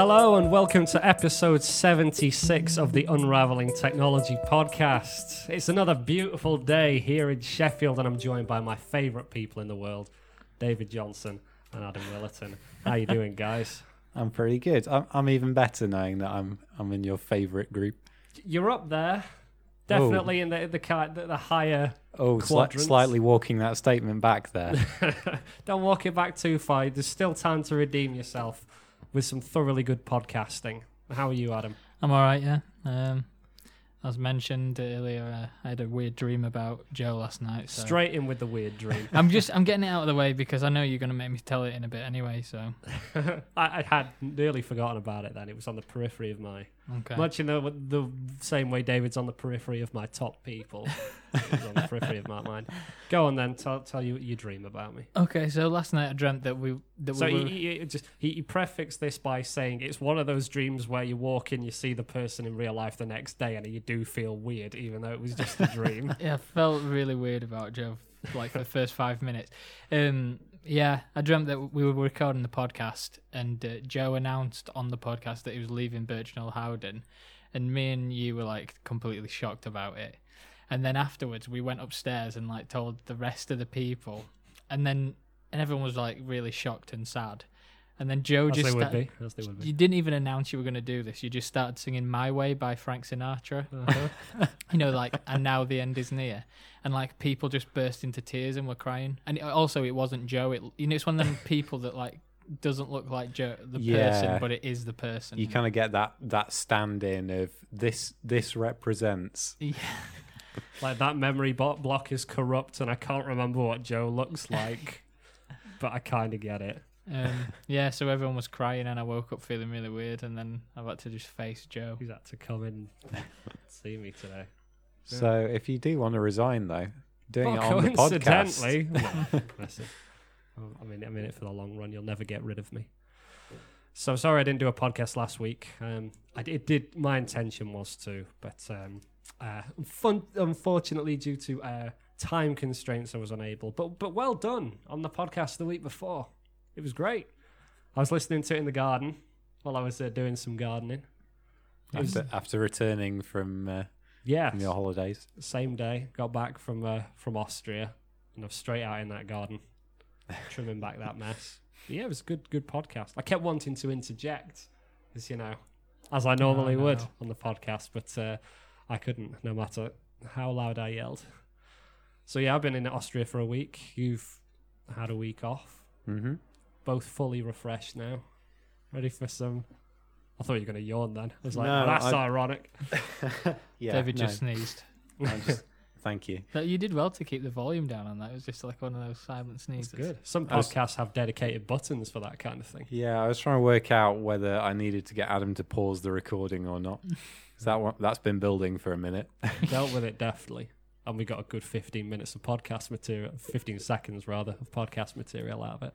Hello and welcome to episode 76 of the Unraveling Technology podcast. It's another beautiful day here in Sheffield, and I'm joined by my favourite people in the world, David Johnson and Adam Willerton. How you doing, guys? I'm pretty good. I'm, I'm even better knowing that I'm I'm in your favourite group. You're up there, definitely oh. in the the, the, the higher. Oh, sli- slightly walking that statement back there. Don't walk it back too far. There's still time to redeem yourself with some thoroughly good podcasting. How are you, Adam? I'm all right, yeah. Um, as mentioned earlier, uh, I had a weird dream about Joe last night. So Straight in with the weird dream. I'm just I'm getting it out of the way because I know you're going to make me tell it in a bit anyway. So I, I had nearly forgotten about it then. It was on the periphery of my okay. Much in the, the same way David's on the periphery of my top people. He's on the periphery of my mind. Go on then, tell, tell you what you dream about me. Okay, so last night I dreamt that we that So we were, he, he, just, he, he prefixed this by saying it's one of those dreams where you walk in, you see the person in real life the next day, and you do feel weird, even though it was just a dream. yeah, I felt really weird about Joe like for the first five minutes. Um, yeah, I dreamt that we were recording the podcast, and uh, Joe announced on the podcast that he was leaving Birchnell Howden, and me and you were like completely shocked about it. And then afterwards, we went upstairs and like told the rest of the people, and then and everyone was like really shocked and sad. And then Joe As just they would sta- be. As they would you didn't even announce you were going to do this. You just started singing "My Way" by Frank Sinatra Uh-huh. you know, like, and now the end is near, and like people just burst into tears and were crying. And it, also, it wasn't Joe. It, you know, it's one of them people that like doesn't look like Joe, the Yeah. person, but it is the person. You kind of get that that stand in of this this represents. yeah, Like that memory block is corrupt, and I can't remember what Joe looks like, but I kind of get it. Um, yeah. So everyone was crying, and I woke up feeling really weird, and then I had to just face Joe. He's had to come in and see me today. So if you do want to resign though, doing Well, it on the podcast. coincidentally, no, bless him. I mean, I'm in it for the long run. You'll never get rid of me. So sorry I didn't do a podcast last week. Um, I did, did. My intention was to, but um, uh, fun, unfortunately, due to uh, time constraints, I was unable. But but well done on the podcast the week before. It was great. I was listening to it in the garden while I was uh, doing some gardening. It was- After, after returning from, uh, yeah, from your holidays, same day got back from uh, from Austria and I was straight out in that garden trimming back that mess. But yeah it was a good good podcast. I kept wanting to interject as you know as I normally no. would on the podcast but uh, I couldn't no matter how loud I yelled. So yeah I've been in Austria for a week. You've had a week off. Hmm both fully refreshed now ready for some I thought you were going to yawn then I was like No, well, that's I- ironic yeah. David no, just sneezed. I'm just- thank you. But you did well to keep the volume down on that. It was just like one of those silent It's sneezes. good. Some I was- podcasts have dedicated buttons for that kind of thing. Yeah, I was trying to work out whether I needed to get Adam to pause the recording or not. 'Cause that one, that's been building for a minute. Dealt with it deftly. And we got a good 15 minutes of podcast material, 15 seconds rather, of podcast material out of it.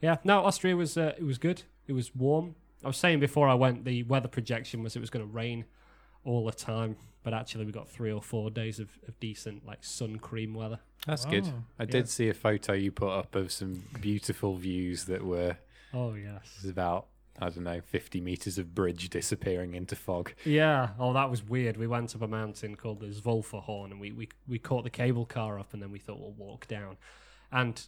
Yeah, no, Austria was uh, it was good. It was warm. I was saying before I went, the weather projection was it was going to rain all the time, but actually we got three or four days of, of decent like sun cream weather. That's good. Oh. I Yeah. did see a photo you put up of some beautiful views that were Oh it yes. was about I don't know 50 meters of bridge disappearing into fog. Yeah. Oh, that was weird. We went up a mountain called the Zwölferhorn, and we, we we caught the cable car up, and then we thought we'll walk down. And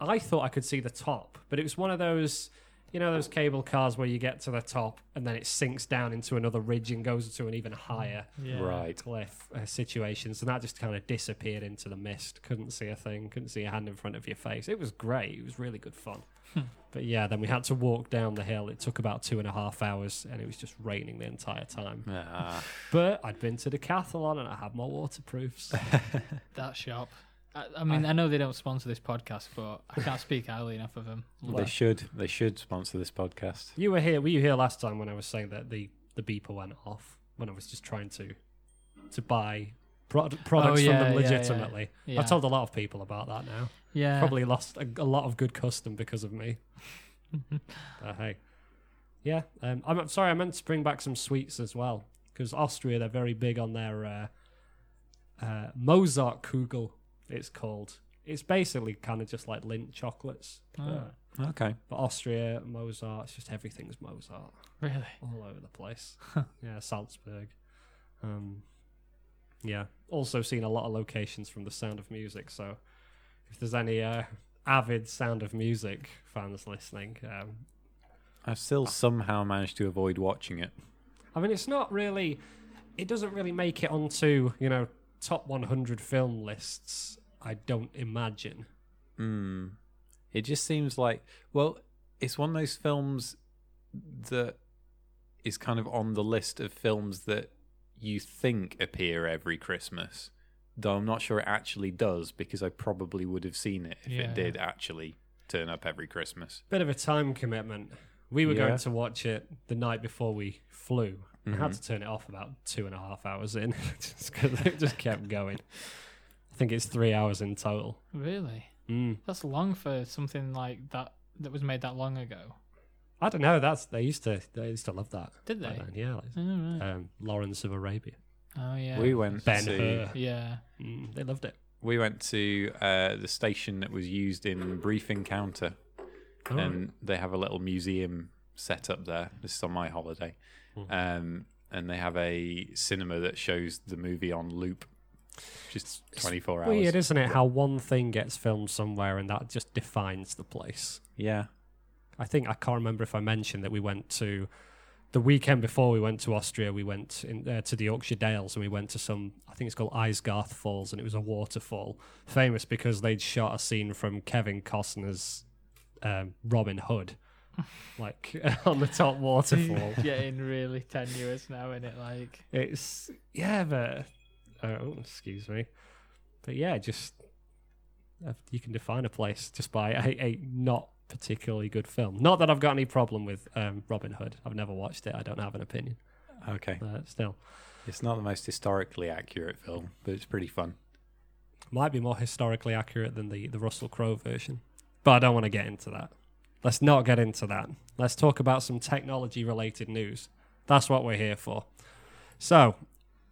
I thought I could see the top, but it was one of those, you know, those cable cars where you get to the top and then it sinks down into another ridge and goes to an even higher Yeah. Right. cliff uh, situations, and that just kind of disappeared into the mist. Couldn't see a thing. Couldn't see a hand in front of your face. It was great. It was really good fun. Hmm. But yeah, then we had to walk down the hill. It took about two and a half hours, and it was just raining the entire time. Ah, But I'd been to Decathlon and I had my waterproofs. That shop. I, I mean, I, know they don't sponsor this podcast, but I can't speak highly enough of them. they should they should sponsor this podcast. you were here. Were you here last time when I was saying that the the beeper went off when I was just trying to to buy pro- products Oh, yeah, from them yeah, yeah. legitimately? Yeah. I've told a lot of people about that now. yeah. Probably lost a, a lot of good custom because of me. but hey, yeah. Um, I'm sorry. I meant to bring back some sweets as well because Austria they're very big on their uh, uh, Mozart Kugel. It's called. it's basically kind of just like Lindt chocolates. Oh, But, Okay. but Austria, Mozart, it's just everything's Mozart really? all over the place. yeah, Salzburg. Um, yeah, also seen a lot of locations from the Sound of Music. So if there's any uh, avid Sound of Music fans listening, um, I've still somehow managed to avoid watching it. I mean, it's not really. It doesn't really make it onto you know top 100 film lists. I don't imagine. Mm. It just seems like, well, it's one of those films that is kind of on the list of films that you think appear every Christmas, though I'm not sure it actually does because I probably would have seen it if Yeah. it did actually turn up every Christmas. Bit of a time commitment. We were Yeah. going to watch it the night before we flew. I had Mhm. to turn it off about two and a half hours in, just because it just kept going. I think it's three hours in total. Really? Mm. That's long for something like that that was made that long ago. I don't know. That's they used to they used to love that. Did they? then, Yeah, like, Oh, right. um, Lawrence of Arabia. oh yeah. We went Ben to Hur. Yeah. Mm, they loved it. we went to uh, the station that was used in Brief Encounter, Oh, and they have a little museum set up there. This is on my holiday, Mhm. um, and they have a cinema that shows the movie on loop, just twenty four hours. Weird, isn't it? How one thing gets filmed somewhere and that just defines the place. Yeah, I think I can't remember if I mentioned that we went to the weekend before we went to Austria. We went in, uh, to the Yorkshire Dales and we went to some. I think it's called Aysgarth Falls, and it was a waterfall, famous because they'd shot a scene from Kevin Costner's um, Robin Hood, like on the top waterfall. Getting really tenuous now, isn't it like It's yeah, but oh, excuse me, but yeah, just uh, you can define a place just by a, a not particularly good film. Not that I've got any problem with um, Robin Hood. I've never watched it. I don't have an opinion. okay. But still, It's not the most historically accurate film, but it's pretty fun. might be more historically accurate than the the Russell Crowe version. But I don't want to get into that. Let's not get into that. Let's talk about some technology related news. That's what we're here for. So,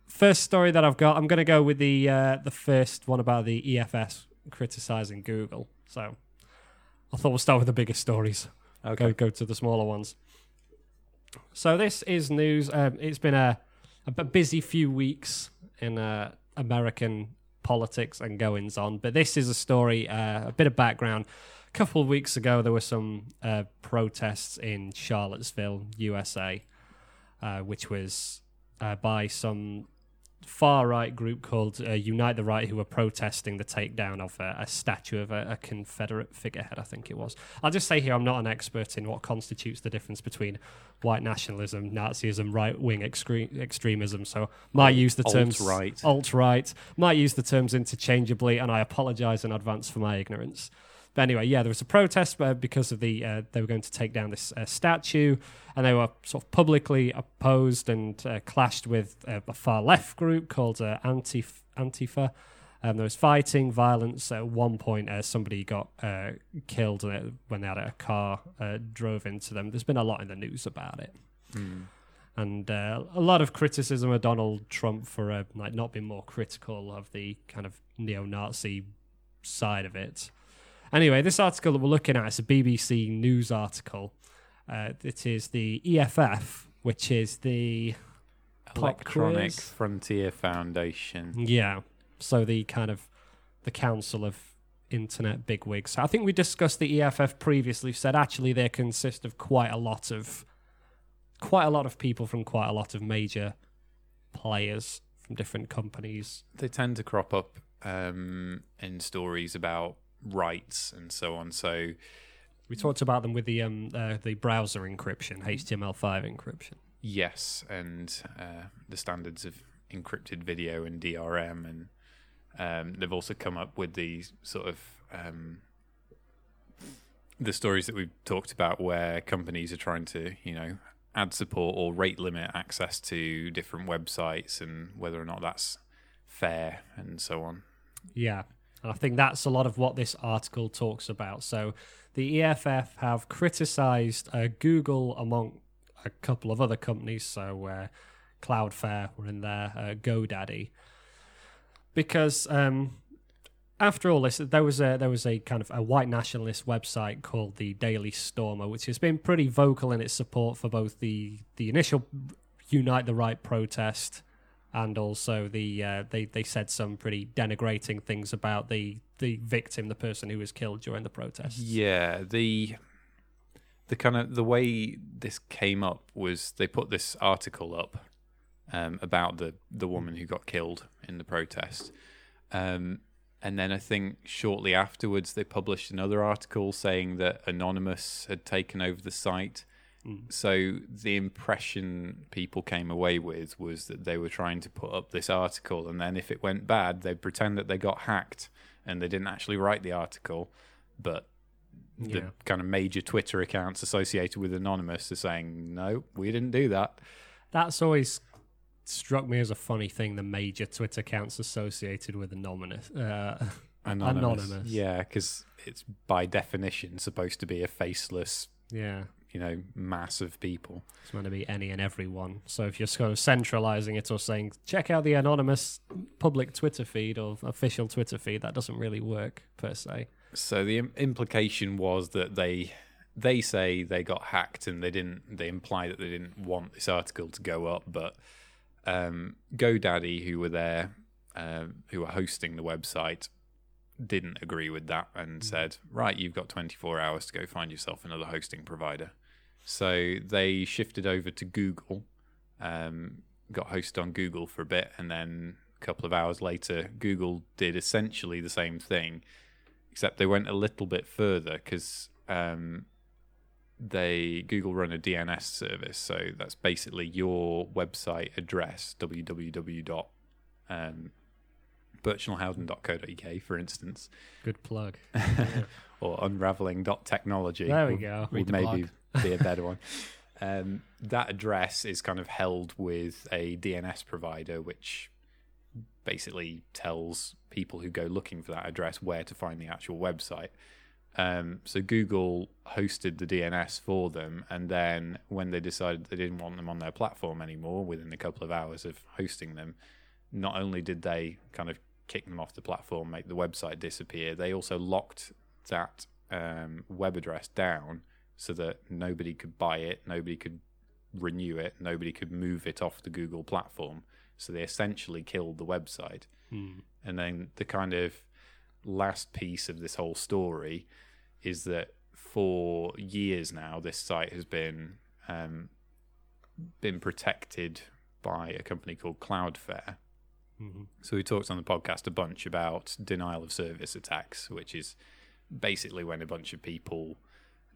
first story that I've got, I'm going to go with the uh, the first one about the EFF criticizing Google. So, I thought we'll start with the biggest stories. Okay. Go go to the smaller ones. So this is news. Um, it's been a, a busy few weeks in uh, American politics and goings on, but this is a story. Uh, a bit of background. A couple of weeks ago, there were some uh, protests in Charlottesville, USA, uh, which was uh, by some far right group called uh, Unite the Right, who were protesting the takedown of a, a statue of a, a Confederate figurehead. I think it was. I'll just say here, I'm not an expert in what constitutes the difference between white nationalism, Nazism, right wing extre- extremism. So might use the terms Alt-right. alt right, might use the terms interchangeably, and I apologise in advance for my ignorance. But anyway, yeah, there was a protest uh, because of the uh, they were going to take down this uh, statue, and they were sort of publicly opposed and uh, clashed with uh, a far left group called uh, Antif- Antifa. Um, there was fighting, violence. At one point, uh, somebody got uh, killed when they had a car uh, drove into them. There's been a lot in the news about it Hmm. and uh, a lot of criticism of Donald Trump for uh, like not being more critical of the kind of neo-Nazi side of it. Anyway, this article that we're looking at is a BBC News article. Uh, it is the EFF, which is the Electronic. Frontier Foundation. yeah, so the kind of the council of internet bigwigs. So I think we discussed the EFF previously. Said actually they consist of quite a lot of quite a lot of people from quite a lot of major players from different companies. They tend to crop up um, in stories about rights and so on. So We talked about them with the um uh, the browser encryption, HTML5 encryption. yes, and uh, the standards of encrypted video and DRM, and um, they've also come up with the sort of um, the stories that we've talked about where companies are trying to, you know, add support or rate limit access to different websites and whether or not that's fair and so on. Yeah. And I think that's a lot of what this article talks about. So the EFF have criticized uh, Google among a couple of other companies. So uh, Cloudflare were in there, uh, GoDaddy, because um, after all this, there was a there was a kind of a white nationalist website called the Daily Stormer, which has been pretty vocal in its support for both the the initial Unite the Right protest and also the uh, they they said some pretty denigrating things about the the victim, the person who was killed during the protest. Yeah, the the kind of the way this came up was they put this article up um, about the the woman who got killed in the protest, um, and then I think shortly afterwards they published another article saying that Anonymous had taken over the site. Mm. So the impression people came away with was that they were trying to put up this article, and then if it went bad, they'd pretend that they got hacked and they didn't actually write the article, but the Yeah. kind of major Twitter accounts associated with Anonymous are saying, no, we didn't do that. That's always struck me as a funny thing. The major Twitter accounts associated with anonymous. Uh, Anonymous. Anonymous. Yeah, because it's by definition supposed to be a faceless, yeah. You know, mass of people. It's meant to be any and everyone. So if you're sort of centralizing it or saying, check out the anonymous public Twitter feed or official Twitter feed, that doesn't really work per se. So the Im- implication was that they they say they got hacked and they didn't. They imply that they didn't want this article to go up, but um, GoDaddy, who were there, um, who were hosting the website, didn't agree with that and said, "Right, you've got 24 hours to go find yourself another hosting provider." So they shifted over to Google, um, got hosted on Google for a bit, and then a couple of hours later, Google did essentially the same thing except they went a little bit further because um, they Google run a DNS service, so that's basically your website address www. Um, birchnellhowden.co.uk, for instance, Good plug. or unraveling.technology. There we would- go. Would Read the maybe be a better one. Um, that address is kind of held with a DNS provider, which basically tells people who go looking for that address where to find the actual website. Um, so Google hosted the DNS for them, and then when they decided they didn't want them on their platform anymore, within a couple of hours of hosting them, not only did they kind of kick them off the platform, make the website disappear, they also locked that um, web address down so that nobody could buy it, nobody could renew it, nobody could move it off the Google platform. So they essentially killed the website. Hmm. And then the kind of last piece of this whole story is that for years now, this site has been um, been protected by a company called Cloudflare. Mhm. So we talked on the podcast a bunch about denial of service attacks, which is basically when a bunch of people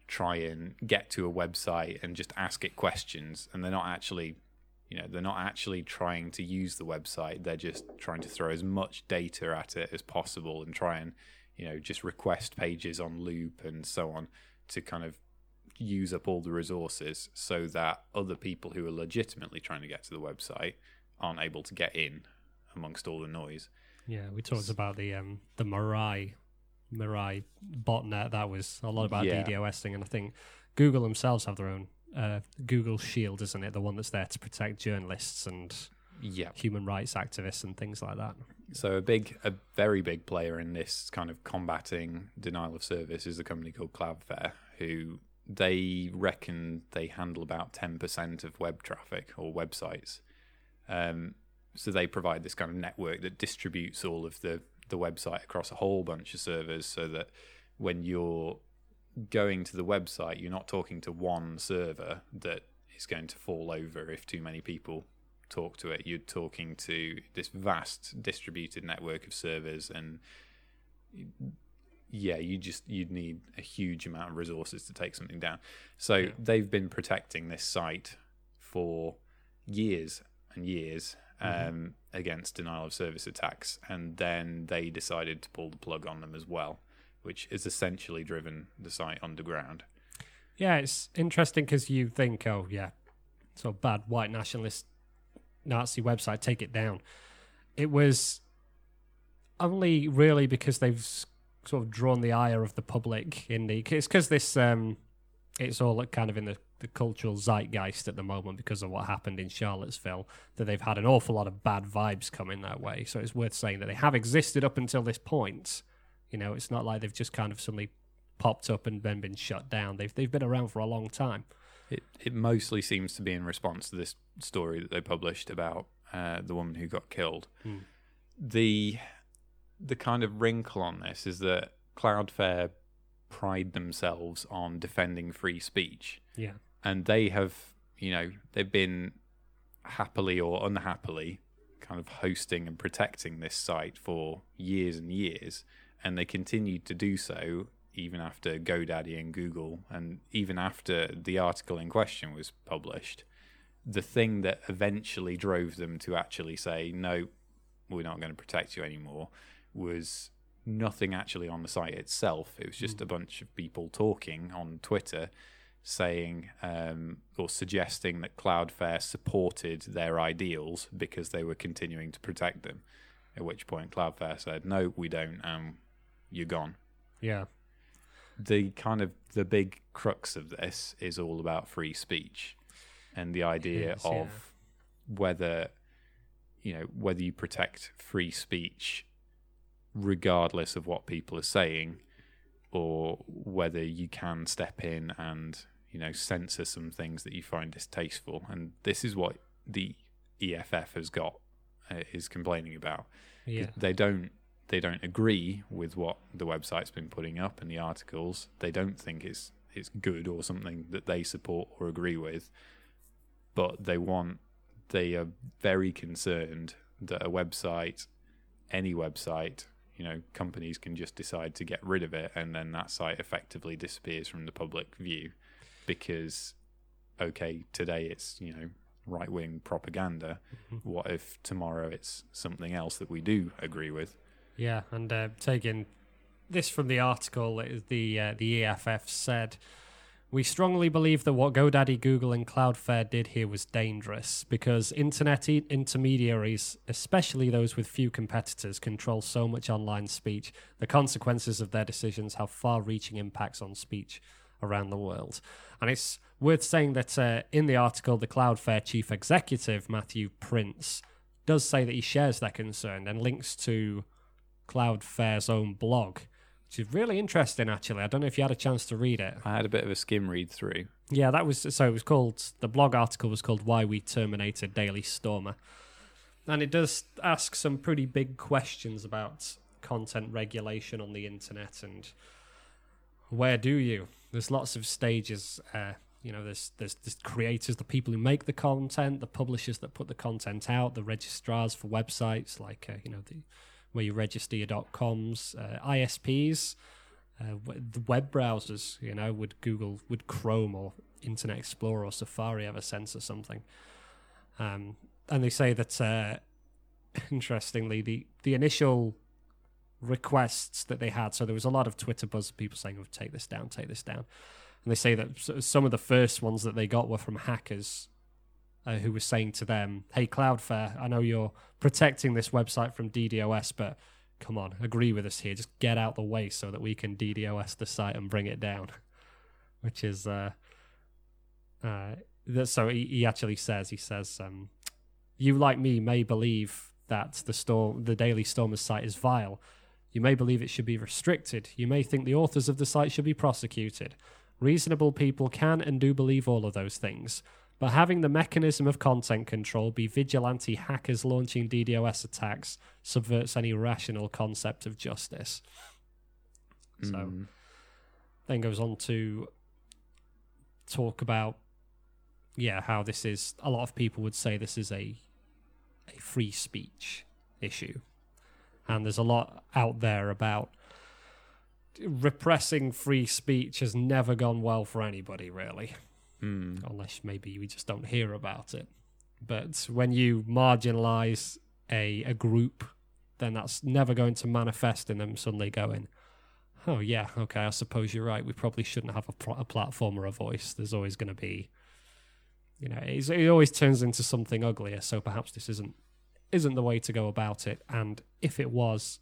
try and get to a website and just ask it questions, and they're not actually, you know, they're not actually trying to use the website. They're just trying to throw as much data at it as possible and try and, you know, just request pages on loop and so on to kind of use up all the resources so that other people who are legitimately trying to get to the website aren't able to get in amongst all the noise. Yeah, we talked about the um the Mirai Mirai botnet. That was a lot about Yeah. DDoS thing, and I think Google themselves have their own uh, Google Shield, isn't it? The one that's there to protect journalists and Yeah. human rights activists and things like that. So a big, a very big player in this kind of combating denial of service is a company called Cloudflare, who they reckon they handle about ten percent of web traffic or websites. Um, so they provide this kind of network that distributes all of the the website across a whole bunch of servers, so that when you're going to the website, you're not talking to one server that is going to fall over if too many people talk to it. You're talking to this vast distributed network of servers, and yeah, you just you'd need a huge amount of resources to take something down. So Yeah. they've been protecting this site for years and years um, against denial of service attacks, and then they decided to pull the plug on them as well, which has essentially driven the site underground. Yeah, it's interesting because you think, oh yeah, so bad white nationalist Nazi website, take it down. It was only really because they've sort of drawn the ire of the public in the. It's because this, um, it's all kind of in the, the cultural zeitgeist at the moment because of what happened in Charlottesville that they've had an awful lot of bad vibes coming that way. So it's worth saying that they have existed up until this point, You know, it's not like they've just kind of suddenly popped up and then been shut down. They've they've been around for a long time. It it mostly seems to be in response to this story that they published about uh, the woman who got killed. Hmm. The the kind of wrinkle on this is that Cloudflare pride themselves on defending free speech, Yeah. And they have you know they've been happily or unhappily kind of hosting and protecting this site for years and years, and they continued to do so even after GoDaddy and Google, and even after the article in question was published. The thing that eventually drove them to actually say, no, we're not going to protect you anymore, was nothing actually on the site itself. It was just hmm. a bunch of people talking on Twitter saying um, or suggesting that Cloudflare supported their ideals because they were continuing to protect them. At which point Cloudflare said, "No, we don't. Um, you're gone." Yeah. The kind of the big crux of this is all about free speech and the idea is, of yeah. whether you know whether you protect free speech regardless of what people are saying or whether you can step in and you know censor some things that you find distasteful. And this is what the EFF has got uh, is complaining about. Yeah. they don't they don't agree with what the website's been putting up and the articles. They don't think it's it's good or something that they support or agree with. But they want they are very concerned that a website any website you know companies can just decide to get rid of it and then that site effectively disappears from the public view because okay today it's you know right wing propaganda what if tomorrow it's something else that we do agree with? Yeah, and uh, taking this from the article, the uh, the EFF said, "We strongly believe that what GoDaddy, Google, and Cloudflare did here was dangerous because internet i- intermediaries, especially those with few competitors, control so much online speech. The consequences of their decisions have far-reaching impacts on speech around the world." And it's worth saying that uh, in the article, the Cloudflare chief executive Matthew Prince does say that he shares their concern and links to Cloudflare's own blog, which is really interesting. Actually, I don't know if you had a chance to read it. i had a bit of a skim read through Yeah, that was so. It was called the blog article was called "Why We Terminated Daily Stormer," and it does ask some pretty big questions about content regulation on the internet and where do you? There's lots of stages. Uh, you know, there's, there's there's creators, the people who make the content, the publishers that put the content out, the registrars for websites like uh, you know the where you register your coms, uh, ISPs, uh, the web browsers. You know, would Google, would Chrome or Internet Explorer or Safari ever censor something? Um, and they say that uh, interestingly, the the initial requests that they had. So there was a lot of Twitter buzz of people saying, "Oh, take this down, take this down." And they say that some of the first ones that they got were from hackers uh, who were saying to them, "Hey, Cloudflare, I know you're protecting this website from DDoS, but come on, agree with us here. Just get out the way so that we can DDoS the site and bring it down." Which is, uh, uh, so he, he actually says, he says, um, "You like me may believe that the storm, the Daily Stormers site is vile." You may believe it should be restricted. You may think the authors of the site should be prosecuted. Reasonable people can and do believe all of those things. But having the mechanism of content control be vigilante hackers launching DDoS attacks subverts any rational concept of justice. So Mm. then goes on to talk about yeah how this is a lot of people would say this is a a free speech issue and there's a lot out there about repressing free speech has never gone well for anybody really Mm. unless maybe we just don't hear about it. But when you marginalize a, a group, then that's never going to manifest in them suddenly going, oh, yeah, okay, I suppose you're right. We probably shouldn't have a, pl- a platform or a voice. There's always going to be, you know, it's, it always turns into something uglier. So perhaps this isn't isn't the way to go about it. And if it was,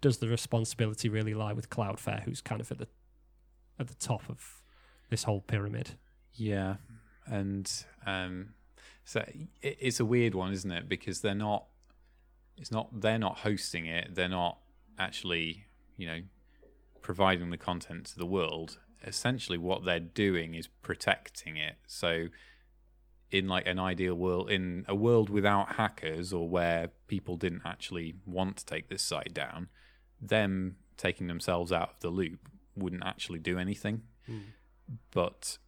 does the responsibility really lie with Cloudflare, who's kind of at the at the top of this whole pyramid? Yeah, and um, so it, it's a weird one, isn't it? Because they're not. It's not. They're not hosting it. They're not actually, you know, providing the content to the world, essentially what they're doing is protecting it. So, in like an ideal world, in a world without hackers or where people didn't actually want to take this site down, them taking themselves out of the loop wouldn't actually do anything. Hmm. But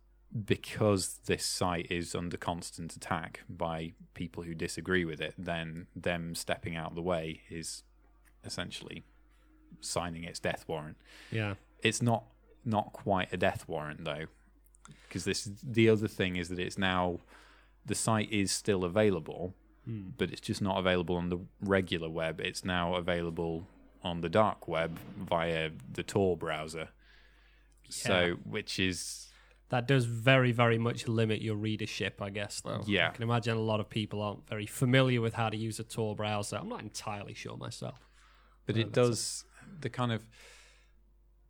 because this site is under constant attack by people who disagree with it, then them stepping out of the way is essentially signing its death warrant. Yeah. It's not not quite a death warrant though, because this the other thing is that it's now the site is still available, hmm. but it's just not available on the regular web. It's now available on the dark web via the Tor browser. So, which is That does very, very much limit your readership, I guess, though. Yeah. I can imagine a lot of people aren't very familiar with how to use a Tor browser. I'm not entirely sure myself. but it does the kind of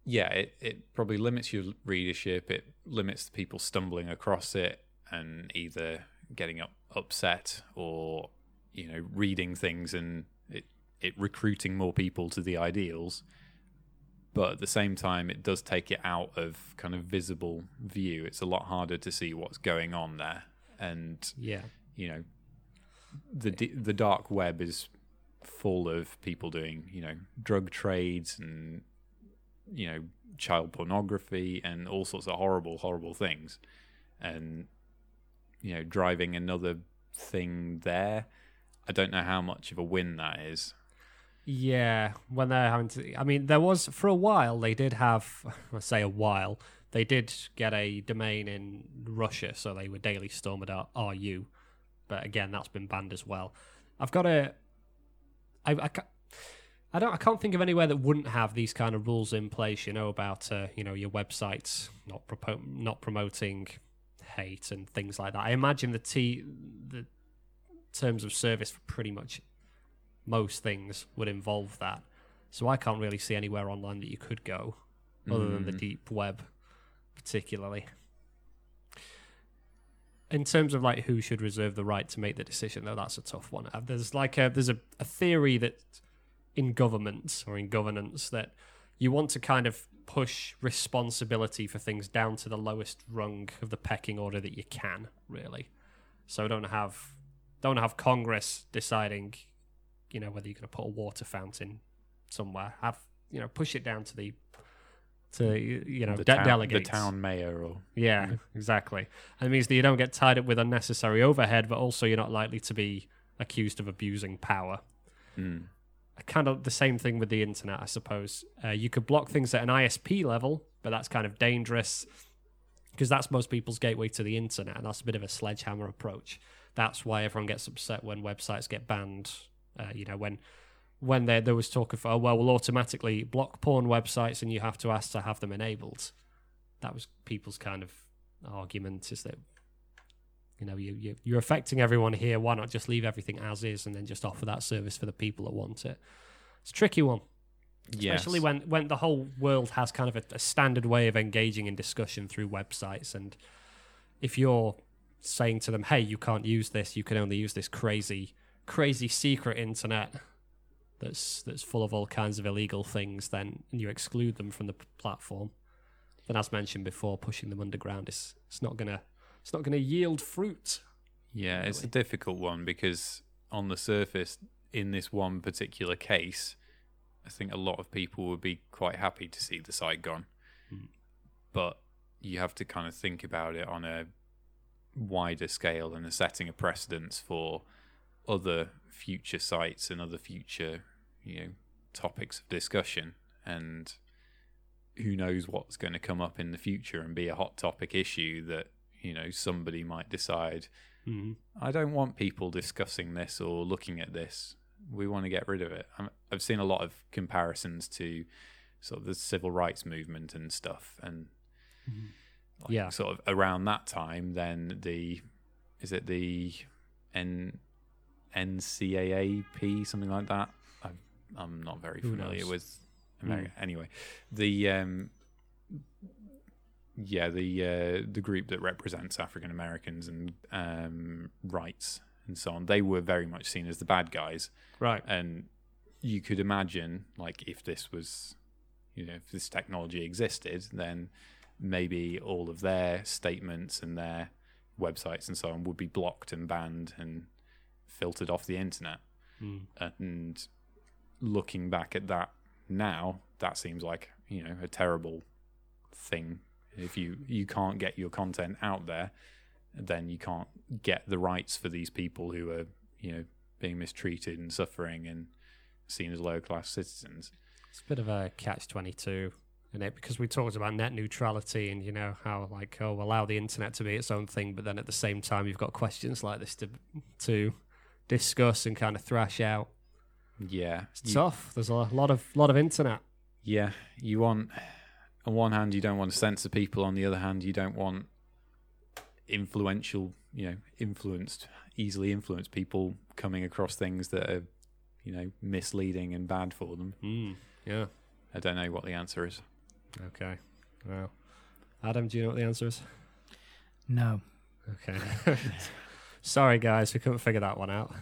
yeah it, it probably limits your readership it limits the people stumbling across it and either getting up, upset or you know reading things and it, it recruiting more people to the ideals. But at the same time it does take it out of kind of visible view. It's a lot harder to see what's going on there. And Yeah. you know the the dark web is full of people doing you know drug trades and you know child pornography and all sorts of horrible horrible things. And you know driving another thing there i don't know how much of a win that is Yeah, when they're having to. I mean, there was for a while they did have. Say a while. They did get a domain in Russia, so they were daily stormer dot RU, but again, that's been banned as well. I've got a. I, I, ca- I don't. I can't think of anywhere that wouldn't have these kind of rules in place. You know about uh, you know your websites not propo- not promoting hate and things like that. I imagine the t the terms of service for pretty much most things would involve that. So I can't really see anywhere online that you could go other than the Mm. deep web, particularly. In terms of like who should reserve the right to make the decision, though, that's a tough one. Uh, There's like a there's a, a theory that in government or in governance that you want to kind of push responsibility for things down to the lowest rung of the pecking order that you can, really. So don't have don't have Congress deciding, you know, whether you're going to put a water fountain somewhere. Have you know, push it down to the to you know the, de- town, the town mayor or Yeah, exactly. And it means that you don't get tied up with unnecessary overhead, but also you're not likely to be accused of abusing power. mm, Kind of the same thing with the internet, I suppose. Uh, you could block things at an ISP level, but that's kind of dangerous because that's most people's gateway to the internet, and that's a bit of a sledgehammer approach. That's why everyone gets upset when websites get banned. Uh, you know, when when there there was talk of oh well, we'll automatically block porn websites, and you have to ask to have them enabled. That was people's kind of argument is that you know you, you you're affecting everyone here. Why not just leave everything as is and then just offer that service for the people that want it? It's a tricky one especially yes. when when the whole world has kind of a, a standard way of engaging in discussion through websites and if you're saying to them hey you can't use this you can only use this crazy crazy secret internet that's that's full of all kinds of illegal things then and you exclude them from the p- platform then as mentioned before pushing them underground is it's not gonna it's not gonna yield fruit Yeah, it's a difficult one because on the surface, in this one particular case, I think a lot of people would be quite happy to see the site gone. Mm. But you have to kind of think about it on a wider scale and a setting of precedence for other future sites and other future, you know, topics of discussion. And who knows what's going to come up in the future and be a hot topic issue that, you know, somebody might decide mm. I don't want people discussing this or looking at this. We want to get rid of it. I'm, I've seen a lot of comparisons to sort of the civil rights movement and stuff, and like, Yeah. sort of around that time, then the is it the N NCAAP something like that? I, I'm not very Who familiar knows? with America. Anyway, the um, yeah, the uh, the group that represents African Americans and um, rights and so on, they were very much seen as the bad guys. right And you could imagine, like, if this was you know, if this technology existed, then maybe all of their statements and their websites and so on would be blocked and banned and filtered off the internet. Mm. And looking back at that now, that seems like you know a terrible thing. If you you can't get your content out there, then you can't get the rights for these people who are you know being mistreated and suffering and seen as low class citizens. It's a bit of a catch twenty two in it because we talked about net neutrality and you know how like oh allow the internet to be its own thing, but then at the same time you've got questions like this to to discuss and kind of thrash out. Yeah, It's you- tough. There's a lot of lot of internet. yeah. You want on one hand you don't want to censor people, on the other hand you don't want influential, you know, influenced, easily influenced people coming across things that are, you know, misleading and bad for them. Mm. Yeah. I don't know what the answer is. Okay. Well, Adam, do you know what the answer is? No. Okay. Sorry, guys, we couldn't figure that one out.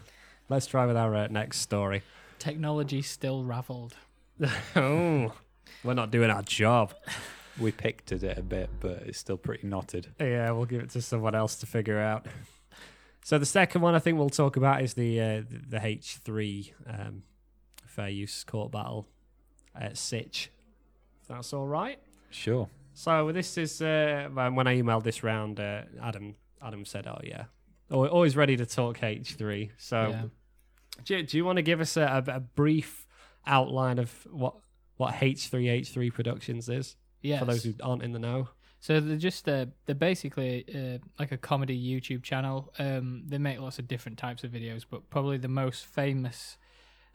Let's try with our uh, next story. Technology still raveled. oh, we're not doing our job. We picked at it a bit, but it's still pretty knotted. Yeah, we'll give it to someone else to figure out. So the second one I think we'll talk about is the uh, the H3 um, fair use court battle at Sitch. If that's all right. Sure. So this is uh, when when I emailed this round. Uh, Adam Adam said, "Oh yeah, always ready to talk H3." So yeah. do, you- do you want to give us a, a, a brief outline of what what H3 H3 Productions is Yes. for those who aren't in the know? So they're just uh, they're basically uh, like a comedy YouTube channel. Um, they make lots of different types of videos, but probably the most famous,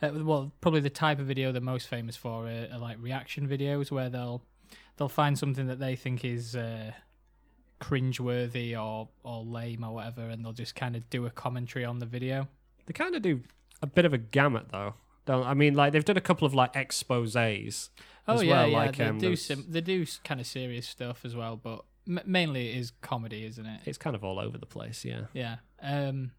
uh, well, probably the type of video they're most famous for are, are like reaction videos where they'll they'll find something that they think is uh, cringeworthy or or lame or whatever, and they'll just kind of do a commentary on the video. They kind of do a bit of a gamut, though. Don't I mean like they've done a couple of like exposés. Oh as yeah, well, yeah. like, they um, do some, they do kind of serious stuff as well, but m- mainly it is comedy, isn't it? It's kind of all over the place, yeah. Yeah. Um,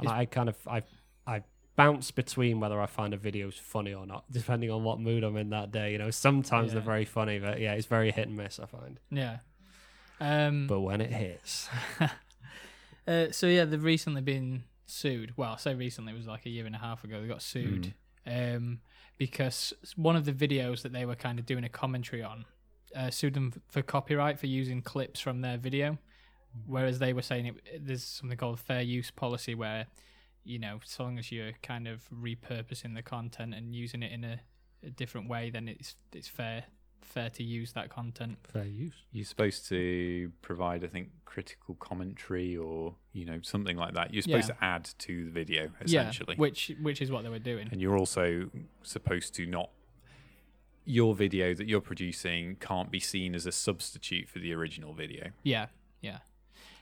And I kind of I I bounce between whether I find a video's funny or not, depending on what mood I'm in that day. You know, sometimes they're very funny, but yeah, it's very hit and miss. I find. yeah. Um, But when it hits, uh, so yeah, they've recently been sued. Well, I say recently, it was like a year and a half ago. They got sued um, because one of the videos that they were kind of doing a commentary on uh, sued them for copyright for using clips from their video, whereas they were saying it, there's something called fair use policy where you know, so long as you're kind of repurposing the content and using it in a, a different way, then it's it's fair fair to use that content. fair use. You're supposed to provide, I think, critical commentary or you know something like that. You're supposed Yeah. to add to the video essentially, Yeah, which which is what they were doing. and you're also supposed to not. Your video that you're producing can't be seen as a substitute for the original video. Yeah, yeah.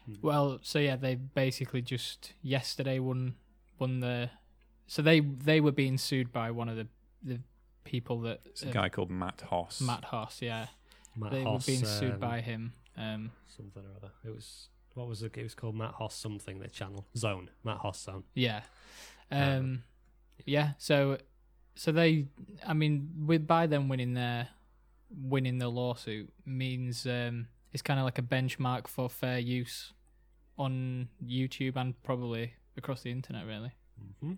Hmm. Well, so yeah, they basically just yesterday won won the. So they they were being sued by one of the the people that It's a uh, guy called Matt Hoss. Matt Hoss. Yeah, Matt they Hoss, were being sued um, by him. Um, something or other. It was what was it? It was called Matt Hoss something. The channel Zone. Matt Hoss Zone. yeah, Um, um, yeah. So so they, I mean, with by them winning their winning the lawsuit means um, it's kind of like a benchmark for fair use on YouTube and probably across the internet, really. hmm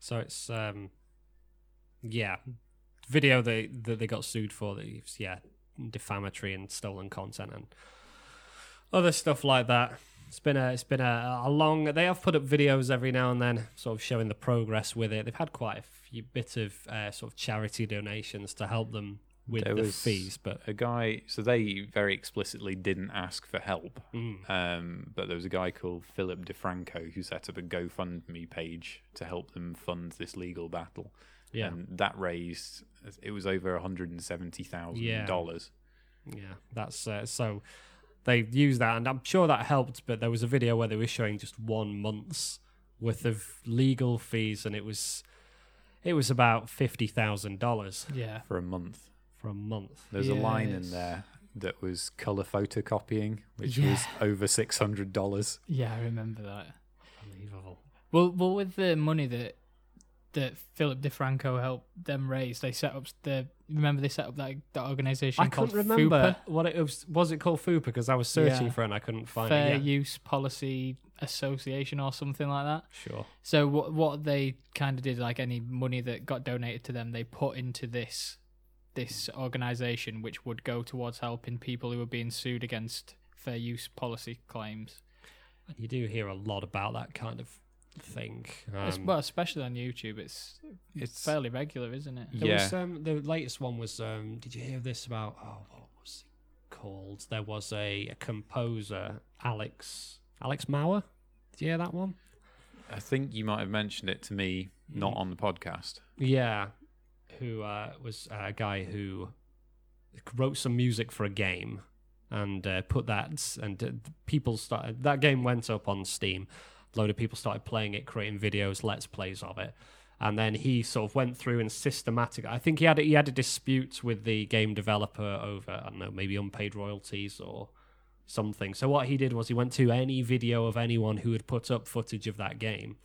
So it's um, yeah, video they that they got sued for. That is, yeah, defamatory and stolen content and other stuff like that. It's been a it's been a, a long. They have put up videos every now and then, sort of showing the progress with it. They've had quite a few bit of uh, sort of charity donations to help them with There the was- fees, but A guy, so they very explicitly didn't ask for help. mm, Um, but there was a guy called Philip DeFranco who set up a GoFundMe page to help them fund this legal battle. Yeah, And that raised, it was over $170,000. Yeah, that's uh, so they used that, and I'm sure that helped. But there was a video where they were showing just one month's worth of legal fees, and it was it was about fifty thousand dollars Yeah. for a month. for a month. There's a line in there that was color photocopying, which Yeah. was over $600. Yeah, I remember that. Unbelievable. Well, well, with the money that that Philip DeFranco helped them raise. They set up the remember they set up that that organization I called couldn't remember FUPA, what it was. Was it called FUPA? Because I was searching Yeah. for it and I couldn't find Fair it. Yeah. Use Policy Association or something like that. Sure. So what what they kind of did, like any money that got donated to them, they put into this this organization, which would go towards helping people who were being sued against fair use policy claims. You do hear a lot about that kind of thing. Es- Um, well, especially on YouTube, it's It's fairly regular, isn't it? There Yeah. was um, the latest one was um, did you hear this about oh what was it called? There was a, a composer Alex Alex Mauer. Did you hear that one? I think you might have mentioned it to me, not Mm. on the podcast. Yeah, who uh, was a guy who wrote some music for a game and uh, put that and uh, people started that game went up on Steam. A load of people started playing it, creating videos, let's plays of it. And then he sort of went through and systematic. I think he had a, he had a dispute with the game developer over I don't know maybe unpaid royalties or something. So what he did was he went to any video of anyone who had put up footage of that game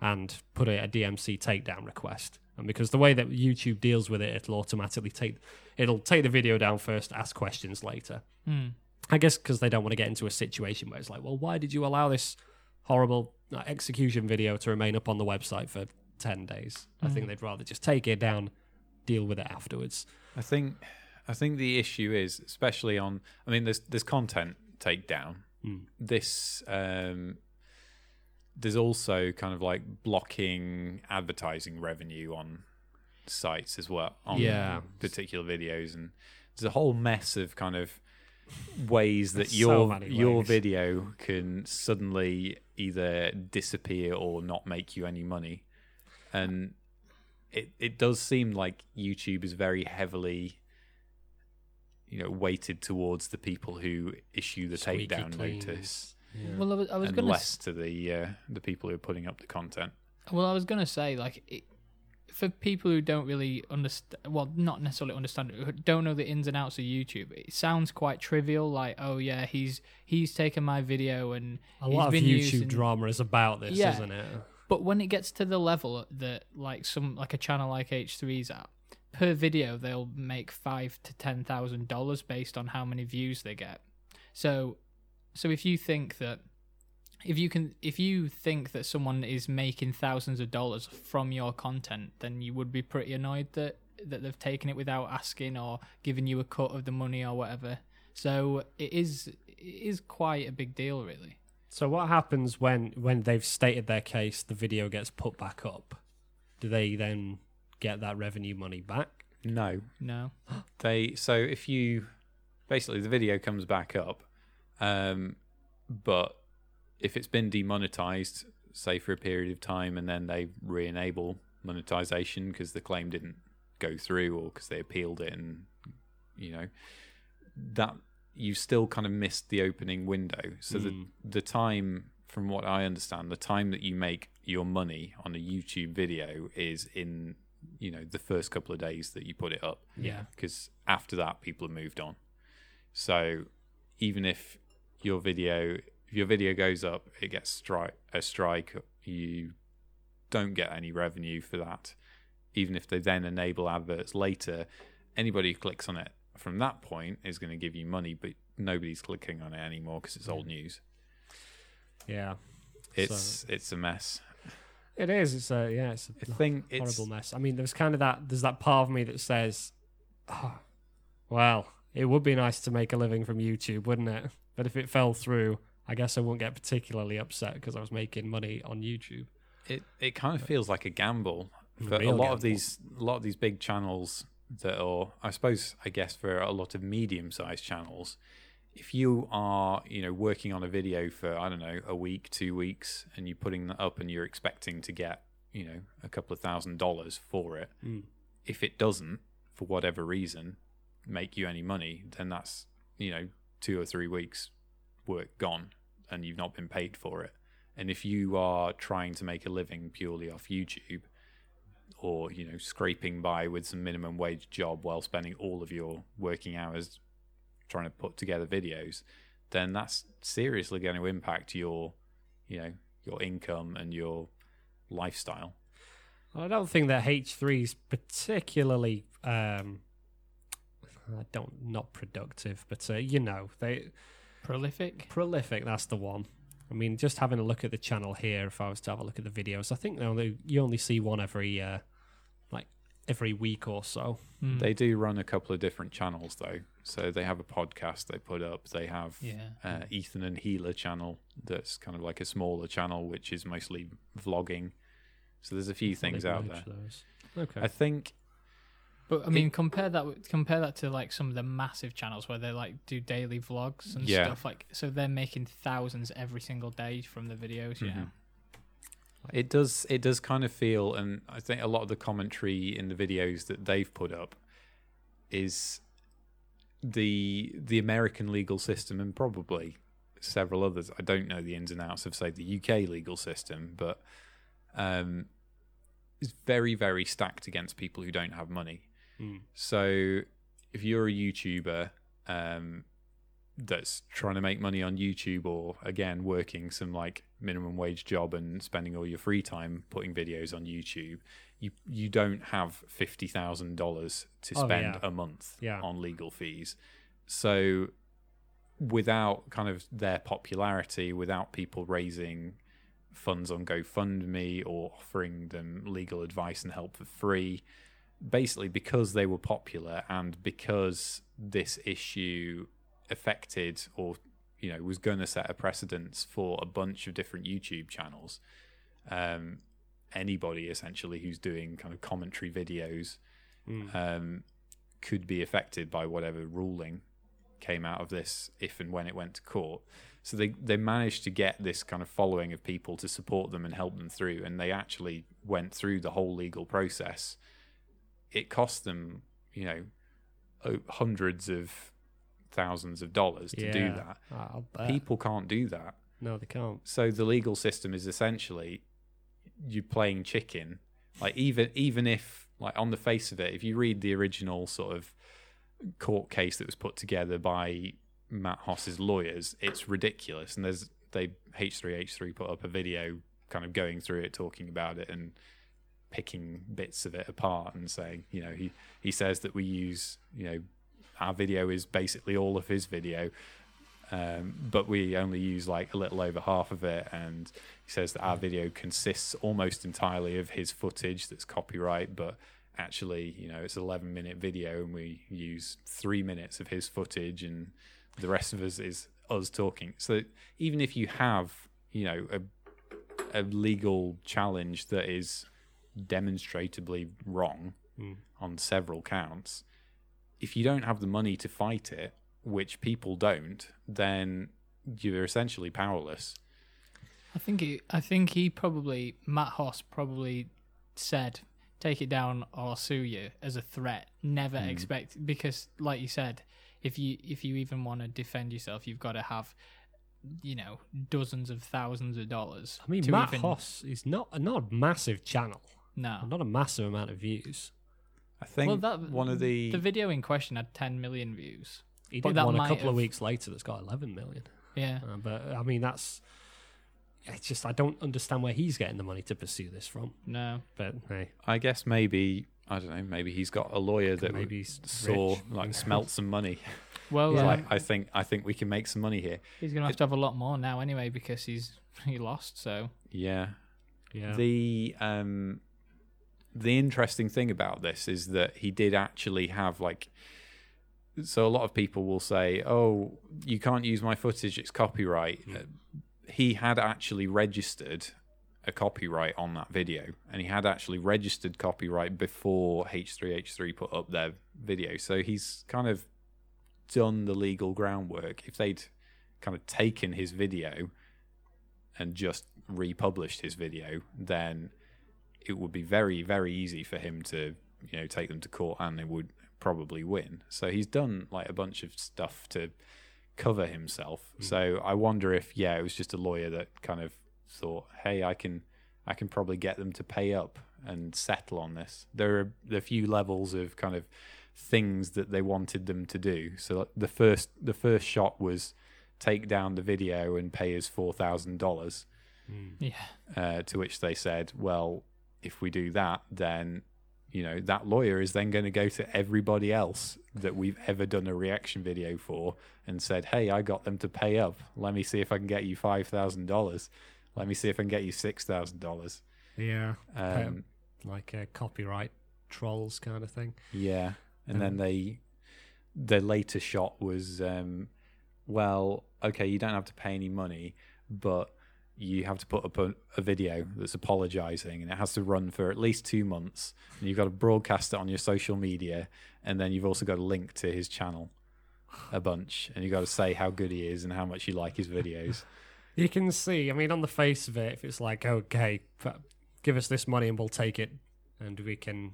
and put a, a DMC takedown request. And because the way that YouTube deals with it, it'll automatically take it'll take the video down first, ask questions later. Hmm. I guess because they don't want to get into a situation where it's like, well, why did you allow this horrible uh, execution video to remain up on the website for ten days? I think Mhm. they'd rather just take it down, deal with it afterwards. I think I think the issue is, especially on I mean there's there's content takedown. Mm. This um there's also kind of like blocking advertising revenue on sites as well on Yeah. particular videos and there's a whole mess of kind of ways that There's so your your ways. video can suddenly either disappear or not make you any money and it it does seem like YouTube is very heavily you know weighted towards the people who issue the Squeaky takedown clean. notice Yeah. Well, I was, I was and gonna less to the uh, the people who are putting up the content Well, I was gonna say like it, for people who don't really understand, well, not necessarily understand, who don't know the ins and outs of YouTube. It sounds quite trivial, like oh yeah, he's he's taken my video and a he's lot of YouTube using- drama is about this, Yeah. isn't it? But when it gets to the level that like some like a channel like H3's at, per video they'll make five to ten thousand dollars based on how many views they get. So so if you think that if you can if you think that someone is making thousands of dollars from your content, then you would be pretty annoyed that that they've taken it without asking or giving you a cut of the money or whatever. So it is it is quite a big deal really. So what happens when when they've stated their case, the video gets put back up? Do they then get that revenue money back? no No. they so if you basically the video comes back up um but if it's been demonetized say for a period of time and then they re-enable monetization because the claim didn't go through or because they appealed it and you know that you still kind of missed the opening window so Mm. the the time from what i understand the time that you make your money on a youtube video is in you know the first couple of days that you put it up Yeah. because after that people have moved on so even if your video if your video goes up it gets strike a strike you don't get any revenue for that even if they then enable adverts later anybody who clicks on it from that point is going to give you money but nobody's clicking on it anymore because it's old news Yeah. it's it's a mess It is. It's a yeah. It's a i think horrible mess. I mean, there's kind of that. There's that part of me that says, oh, "Well, it would be nice to make a living from YouTube, wouldn't it?" But if it fell through, I guess I wouldn't get particularly upset because I was making money on YouTube. it it kind of feels like a gamble for a Real lot of these a lot of these big channels that are I suppose I guess for a lot of medium sized channels if you are you know working on a video for I don't know a week two weeks and you're putting that up and you're expecting to get you know a couple of thousand dollars for it Mm. if it doesn't for whatever reason make you any money then that's you know two or three weeks work gone and you've not been paid for it and if you are trying to make a living purely off YouTube or you know scraping by with some minimum wage job while spending all of your working hours trying to put together videos then that's seriously going to impact your you know your income and your lifestyle I don't think that H3 is particularly. Um, I don't not productive, but uh, you know they Prolific. prolific. That's the one. I mean, just having a look at the channel here. If I was to have a look at the videos, I think they only, you only see one every uh, like every week or so. Mm. They do run a couple of different channels though. So they have a podcast they put up. They have yeah. uh, Ethan and Hila channel that's kind of like a smaller channel which is mostly vlogging. So there's a few things out there. those. Okay. I think But I mean, compare that with- compare that to like some of the massive channels where they like do daily vlogs and Yeah. stuff. Like, so they're making thousands every single day from the videos. Yeah. Mhm. It does. It does kind of feel, and I think a lot of the commentary in the videos that they've put up is the the American legal system, and probably several others. I don't know the ins and outs of say the UK legal system, but um, is very very stacked against people who don't have money. Mm. So if you're a YouTuber um, that's trying to make money on YouTube or again working some like minimum wage job and spending all your free time putting videos on YouTube, you you don't have fifty thousand dollars to Oh, spend yeah. a month Yeah. on legal fees. So without kind of their popularity, without people raising funds on GoFundMe or offering them legal advice and help for free, basically because they were popular and because this issue affected or you know was going to set a precedence for a bunch of different YouTube channels. Um, anybody essentially who's doing kind of commentary videos Mm. um, could be affected by whatever ruling came out of this if and when it went to court. So they they managed to get this kind of following of people to support them and help them through, and they actually went through the whole legal process. It cost them, you know, hundreds of thousands of dollars to do that. People can't do that. no, they can't. So the legal system is essentially you playing chicken. Like even even if like on the face of it, if you read the original sort of court case that was put together by Matt Hoss's lawyers, it's ridiculous. And there's they H3H3 put up a video kind of going through it, talking about it and picking bits of it apart and saying, you know, he he says that we use, you know, our video is basically all of his video um, but we only use like a little over half of it. And he says that our video consists almost entirely of his footage that's copyright, but actually, you know, it's an 11 minute video and we use three minutes of his footage, and the rest of us is us talking. So even if you have, you know, a a legal challenge that is demonstrably wrong Mm. on several counts, if you don't have the money to fight it, which people don't, then you're essentially powerless. I think he, I think he probably Matt Hoss probably said, "Take it down or I'll sue you" as a threat. Never Mm. expect because, like you said, if you if you even want to defend yourself, you've got to have, you know, dozens of thousands of dollars. I mean, to Matt even, Hoss is not not a massive channel, No, not a massive amount of views. I think well, that one of the, the video in question had 10 million views. He But did that one a might couple of weeks later that's got 11 million. Yeah, Uh, but I mean, that's it's just I don't understand where he's getting the money to pursue this from. no, But hey, I guess maybe I don't know. Maybe he's got a lawyer that maybe saw rich. like smelt some money. well, He's uh, like, I think I think we can make some money here. he's gonna have to have a lot more now anyway because he's he lost. So Yeah. yeah. The um the interesting thing about this is that he did actually have like so a lot of people will say, "Oh, you can't use my footage; it's copyright." Uh, he had actually registered a copyright on that video, and he had actually registered copyright before H3H3 put up their video. So he's kind of done the legal groundwork. If they'd kind of taken his video and just republished his video, then it would be very, very easy for him to, you know, take them to court and they would probably win. So he's done like a bunch of stuff to cover himself. So I wonder if, yeah, it was just a lawyer that kind of thought, hey, I can, I can probably get them to pay up and settle on this. There are a few levels of kind of things that they wanted them to do. So the first, the first shot was take down the video and pay us four thousand dollars. Mm. yeah, Uh, to which they said, "Well, if we do that, then you know that lawyer is then going to go to everybody else that we've ever done a reaction video for and said, "Hey, I got them to pay up. Let me see if I can get you five thousand dollars. Let me see if I can get you six thousand dollars." Yeah, Um, like a copyright trolls kind of thing. Yeah, and Um, then they the later shot was, um, well, okay, you don't have to pay any money, but you have to put up a, a video that's apologizing, and it has to run for at least two months, and you've got to broadcast it on your social media, and then you've also got to link to his channel a bunch, and you've got to say how good he is and how much you like his videos. You can see, I mean, on the face of it, if it's like, okay, give us this money and we'll take it, and we can,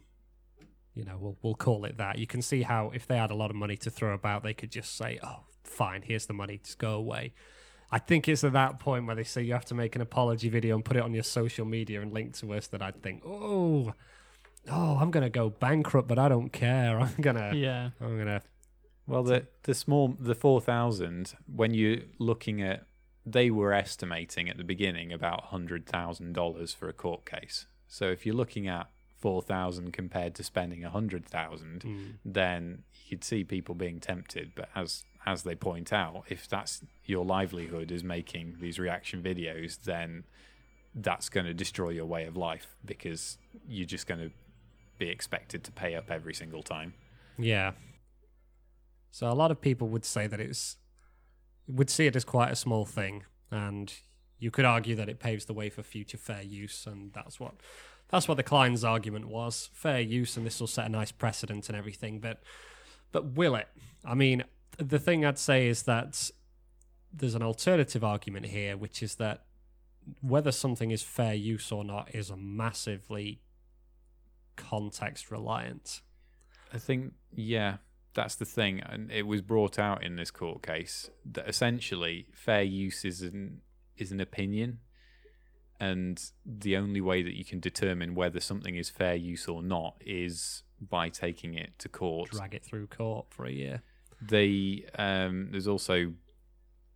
you know, we'll we'll call it that. You can see how if they had a lot of money to throw about, they could just say, oh, fine, here's the money, just go away. I think it's at that point where they say you have to make an apology video and put it on your social media and link to us that I'd think, oh, oh, I'm gonna go bankrupt, but I don't care. I'm gonna, Yeah. I'm gonna, Well, the the small the four thousand when you're looking at, they were estimating at the beginning about hundred thousand dollars for a court case. So if you're looking at four thousand compared to spending a hundred thousand, mm, then you'd see people being tempted. But as as they point out, if that's your livelihood is making these reaction videos, then that's going to destroy your way of life because you're just going to be expected to pay up every single time. Yeah. So a lot of people would say that it's would see it as quite a small thing, and you could argue that it paves the way for future fair use, and that's what that's what the Klein's argument was: fair use, and this will set a nice precedent and everything. But but will it? I mean, the thing I'd say is that there's an alternative argument here, which is that whether something is fair use or not is a massively context reliant. I think, yeah, that's the thing. And it was brought out in this court case that essentially fair use is an, is an opinion. And the only way that you can determine whether something is fair use or not is by taking it to court. Drag it through court for a year. They um, there's also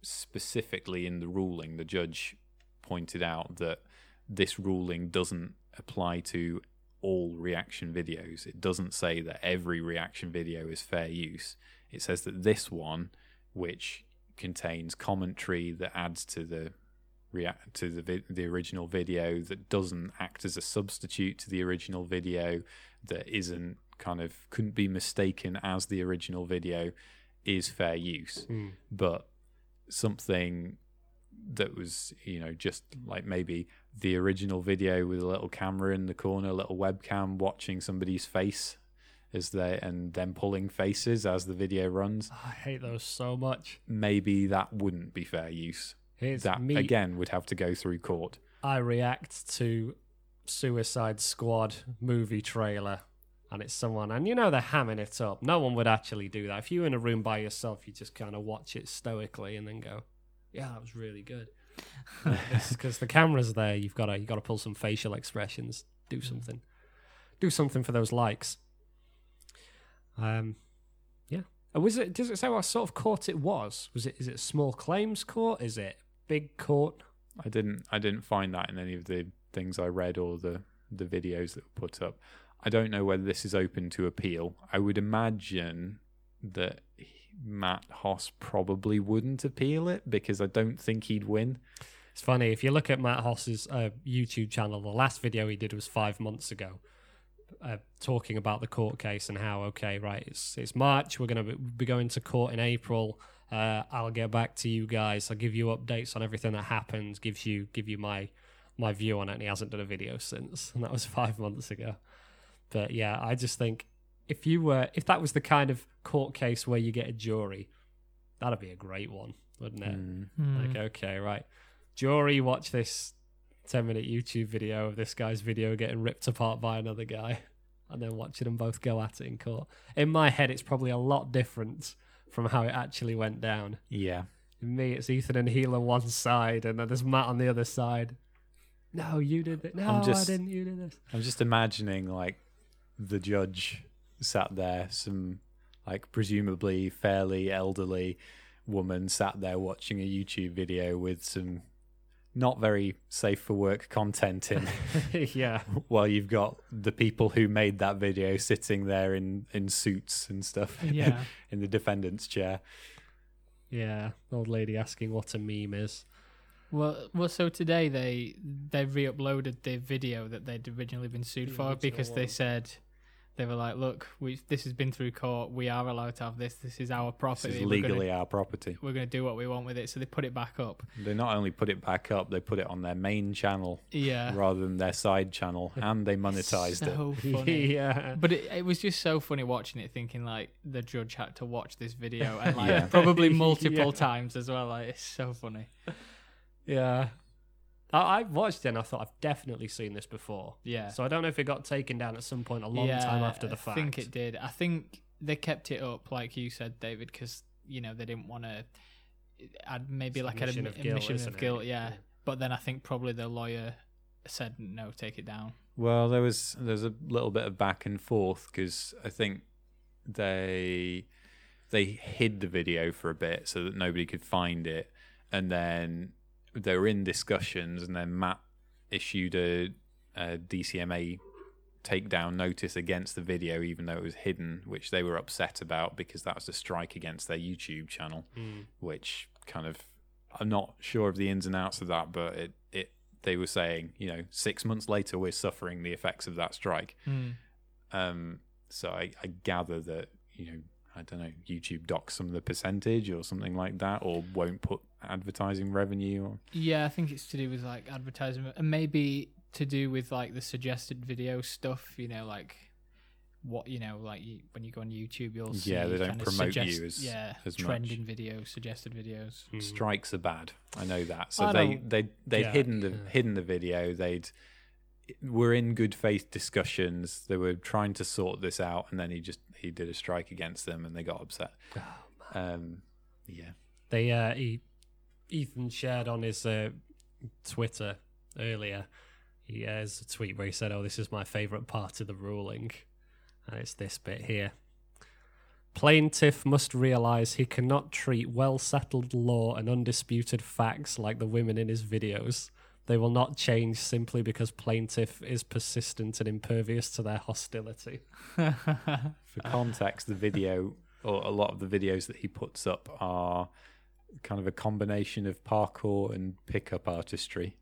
specifically in the ruling, the judge pointed out that this ruling doesn't apply to all reaction videos. It doesn't say that every reaction video is fair use. It says that this one, which contains commentary that adds to the react to the vi- the original video, that doesn't act as a substitute to the original video, that isn't kind of couldn't be mistaken as the original video, is fair use hmm. but something that was you know just like maybe the original video with a little camera in the corner a little webcam watching somebody's face as they and then pulling faces as the video runs. Ah, I hate those so much. maybe that wouldn't be fair use. Here's that me. again would have to go through court. I react to Suicide Squad movie trailer, and it's someone, and you know they're hamming it up. No one would actually do that. If you were in a room by yourself, you just kind of watch it stoically and then go, "Yeah, that was really good." Because the camera's there, you've got to you got to pull some facial expressions, do something, do something for those likes. Um, yeah. Uh, Was it? Does it say what sort of court it was? Was it? Is it a small claims court? Is it big court? i didn't i didn't find that in any of the things i read or the the videos that were put up i don't know whether this is open to appeal i would imagine that matt hoss probably wouldn't appeal it because i don't think he'd win It's funny if you look at Matt Hoss's uh, YouTube channel. The last video he did was five months ago, uh, talking about the court case and how okay, right, it's it's March. We're going to be going to court in April. Uh, I'll get back to you guys. I'll give you updates on everything that happens. Gives you give you my my view on it. And he hasn't done a video since, and that was five months ago. But yeah, I just think if you were if that was the kind of court case where you get a jury, that'd be a great one, wouldn't it? Mm. Like, okay, right. Jury, watch this 10 minute YouTube video of this guy's video getting ripped apart by another guy and then watching them both go at it in court. In my head, it's probably a lot different from how it actually went down. yeah In me, it's Ethan and Hila on one side and then there's Matt on the other side. No, you did it. No, just- I didn't. You did this. i'm just imagining like the judge sat there some like presumably fairly elderly woman sat there watching a youtube video with some not very safe for work content in yeah, while you've got the people who made that video sitting there in in suits and stuff Yeah. in the defendant's chair. yeah. Old lady asking what a meme is. Well, well. So today they they re-uploaded the video that they'd originally been sued The for original because they said they were like, "Look, we this has been through court. We are allowed to have this. This is our property. This property. is We're gonna- legally our property. we're going to do what we want with it." So they put it back up. They not only put it back up, they put it on their main channel Yeah. rather than their side channel, and they monetized it. funny. yeah, But it, it was just so funny watching it, thinking like the judge had to watch this video and like Yeah. probably multiple Yeah. times as well. Like it's so funny. yeah. I, I watched it and I thought I've definitely seen this before. Yeah. So I don't know if it got taken down at some point a long yeah, time after the fact. I think it did. I think they kept it up, like you said, David, because you know they didn't want to add maybe It's like an admission of guilt, admission of guilt. Yeah. Yeah. But then I think probably the lawyer said no, take it down. Well, there was there's a little bit of back and forth because I think they they hid the video for a bit so that nobody could find it, and then they were in discussions, and then Matt issued a, a DCMA takedown notice against the video, even though it was hidden, which they were upset about because that was a strike against their YouTube channel, Mm. which kind of I'm not sure of the ins and outs of that, but it it they were saying, you know, six months later we're suffering the effects of that strike. Um, so I, I gather that you know I don't know YouTube docks some of the percentage or something like that, or won't put advertising revenue. Or, Yeah, I think it's to do with like advertising, and maybe to do with like the suggested video stuff. You know, like what you know, like you, when you go on YouTube, you'll see Yeah, they don't kinda promote you as- yeah as much. trending videos, suggested videos. Mm. Strikes are bad. I know that. So I they they they'd yeah, hidden the yeah. hidden the video. They'd were in good faith discussions. They were trying to sort this out, and then he just he did a strike against them, and they got upset. Oh, Um, yeah. They uh, he, Ethan shared on his uh, Twitter earlier. He has a tweet where he said, "Oh, this is my favorite part of the ruling," and it's this bit here. Plaintiff must realize he cannot treat well settled law and undisputed facts like the women in his videos. They will not change simply because plaintiff is persistent and impervious to their hostility. For context, the video or a lot of the videos that he puts up are kind of a combination of parkour and pickup artistry.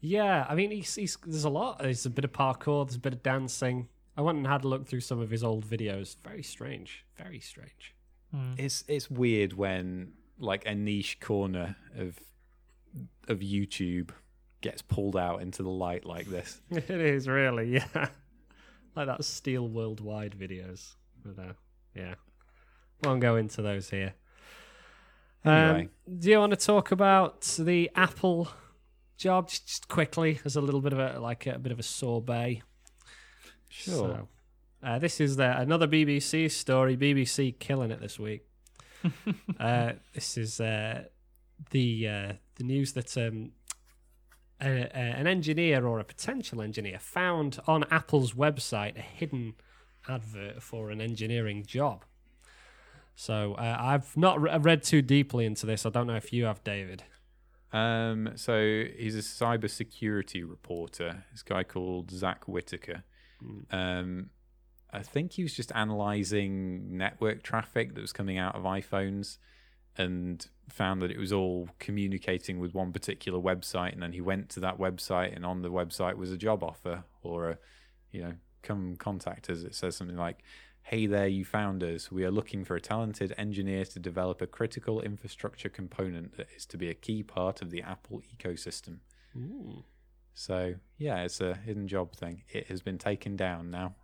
Yeah, I mean, he's, he's, there's a lot. There's a bit of parkour. There's a bit of dancing. I went and had a look through some of his old videos. Very strange. Very strange. Mm. It's it's weird when like a niche corner of of YouTube gets pulled out into the light like this. it is really, yeah. like that Steel Worldwide videos. But, uh, yeah, won't go into those here. Um, Anyway. do you want to talk about the Apple job just, quickly as a little bit of a like a bit of a sorbet? Sure. So, uh, this is the, another BBC story. BBC killing it this week. uh, this is uh, the uh, the news that um, a, a, an engineer or a potential engineer found on Apple's website a hidden advert for an engineering job. So uh, I've not re- read too deeply into this. I don't know if you have, David. Um, so he's a cybersecurity reporter. This guy called Zack Whittaker. Um, I think he was just analyzing network traffic that was coming out of iPhones and found that it was all communicating with one particular website. And then he went to that website, and on the website was a job offer or a, you know, come contact us. It says something like, Hey there, you founders. We are looking for a talented engineer to develop a critical infrastructure component that is to be a key part of the Apple ecosystem. Ooh. So yeah, it's a hidden job thing. It has been taken down now,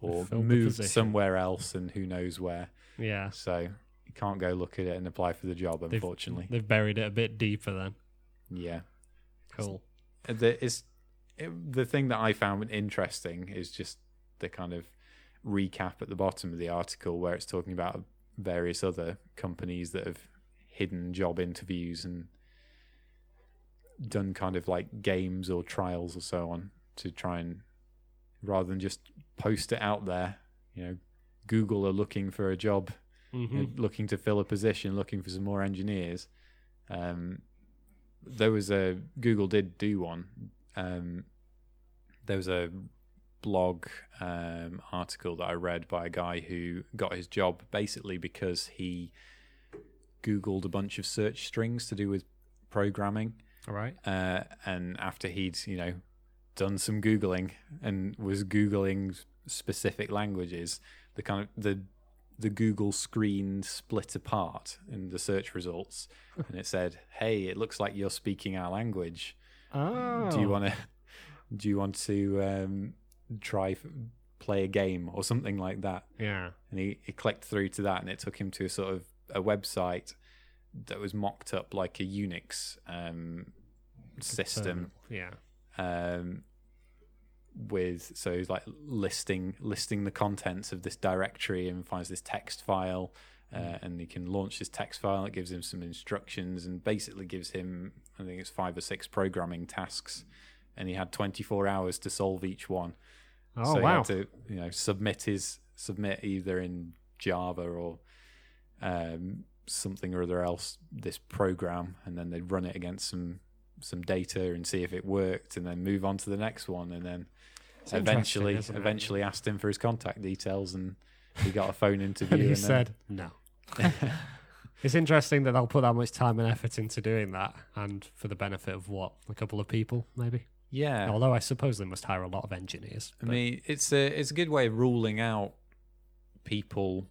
or moved somewhere else, and who knows where. Yeah, So you can't go look at it and apply for the job, They've- unfortunately. they've buried it a bit deeper then. yeah, Cool. the is the thing that I found interesting is just the kind of recap at the bottom of the article where it's talking about various other companies that have hidden job interviews and done kind of like games or trials or so on to try and rather than just post it out there you know google are looking for a job hmm you know, looking to fill a position looking for some more engineers um there was a Google did do one. Um, there was a blog um, article that I read by a guy who got his job basically because he Googled a bunch of search strings to do with programming, All right. uh, and after he'd you know done some googling and was googling specific languages, the kind of the the Google screen split apart in the search results, and it said, "Hey, it looks like you're speaking our language. Oh. Do you want to? Do you want to um, try play a game or something like that?" Yeah. And he, he clicked through to that, and it took him to a sort of a website that was mocked up like a Unix um, system So, yeah. um, with so he's like listing listing the contents of this directory and finds this text file uh, and he can launch this text file. It gives him some instructions and basically gives him i think it's five or six programming tasks. And he had 24 hours to solve each one. Oh so he wow. had to you know submit his submit either in java or um, something or other else this program and then they'd run it against some some data and see if it worked and then move on to the next one. And then It's interesting, eventually it? eventually asked him for his contact details and he got a phone interview And he and said no. It's interesting that they'll put that much time and effort into doing that, and for the benefit of what a couple of people, maybe. yeah Although I suppose they must hire a lot of engineers. I mean, it's a it's a good way of ruling out people.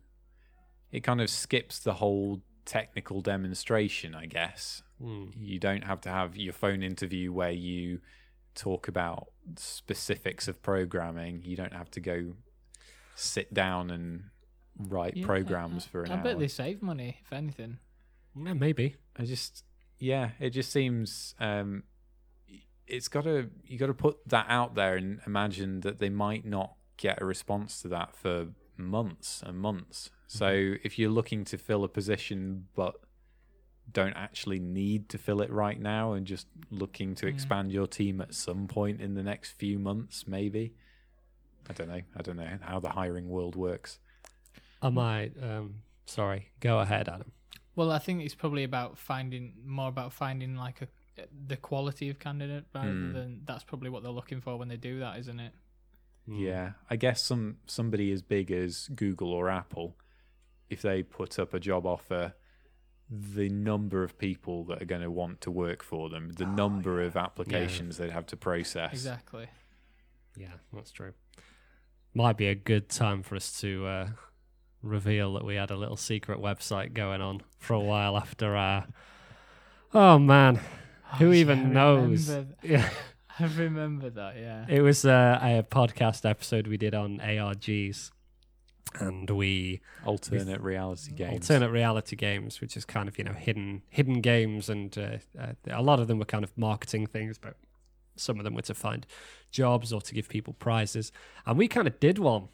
It kind of skips the whole technical demonstration, I guess. Hmm. You don't have to have your phone interview where you talk about specifics of programming. You don't have to go sit down and write Yeah, programs I, for an I hour. bet they save money, if anything. yeah, maybe. I just yeah, it just seems um it's got to you got to put that out there and imagine that they might not get a response to that for months and months. So if you're looking to fill a position but don't actually need to fill it right now and just looking to Mm. expand your team at some point in the next few months maybe I don't know. I don't know how the hiring world works. I might. Um, sorry. Go ahead, Adam. Well, I think it's probably about finding more about finding like a the quality of candidate rather Mm. than that's probably what they're looking for when they do that, isn't it? Hmm. Yeah, I guess some somebody as big as Google or Apple, if they put up a job offer, the number of people that are going to want to work for them, the number of applications they'd have to process. Exactly. Yeah, that's true. Might be a good time for us to uh, reveal that we had a little secret website going on for a while after our. Oh man, Who Oh, even yeah, knows? remember- yeah, I remember that. Yeah. it was uh, a podcast episode we did on ARGs, and we Alternate reality games. alternate reality games, which is kind of you know hidden hidden games, and uh, uh, a lot of them were kind of marketing things, but some of them were to find jobs or to give people prizes. And we kind of did one.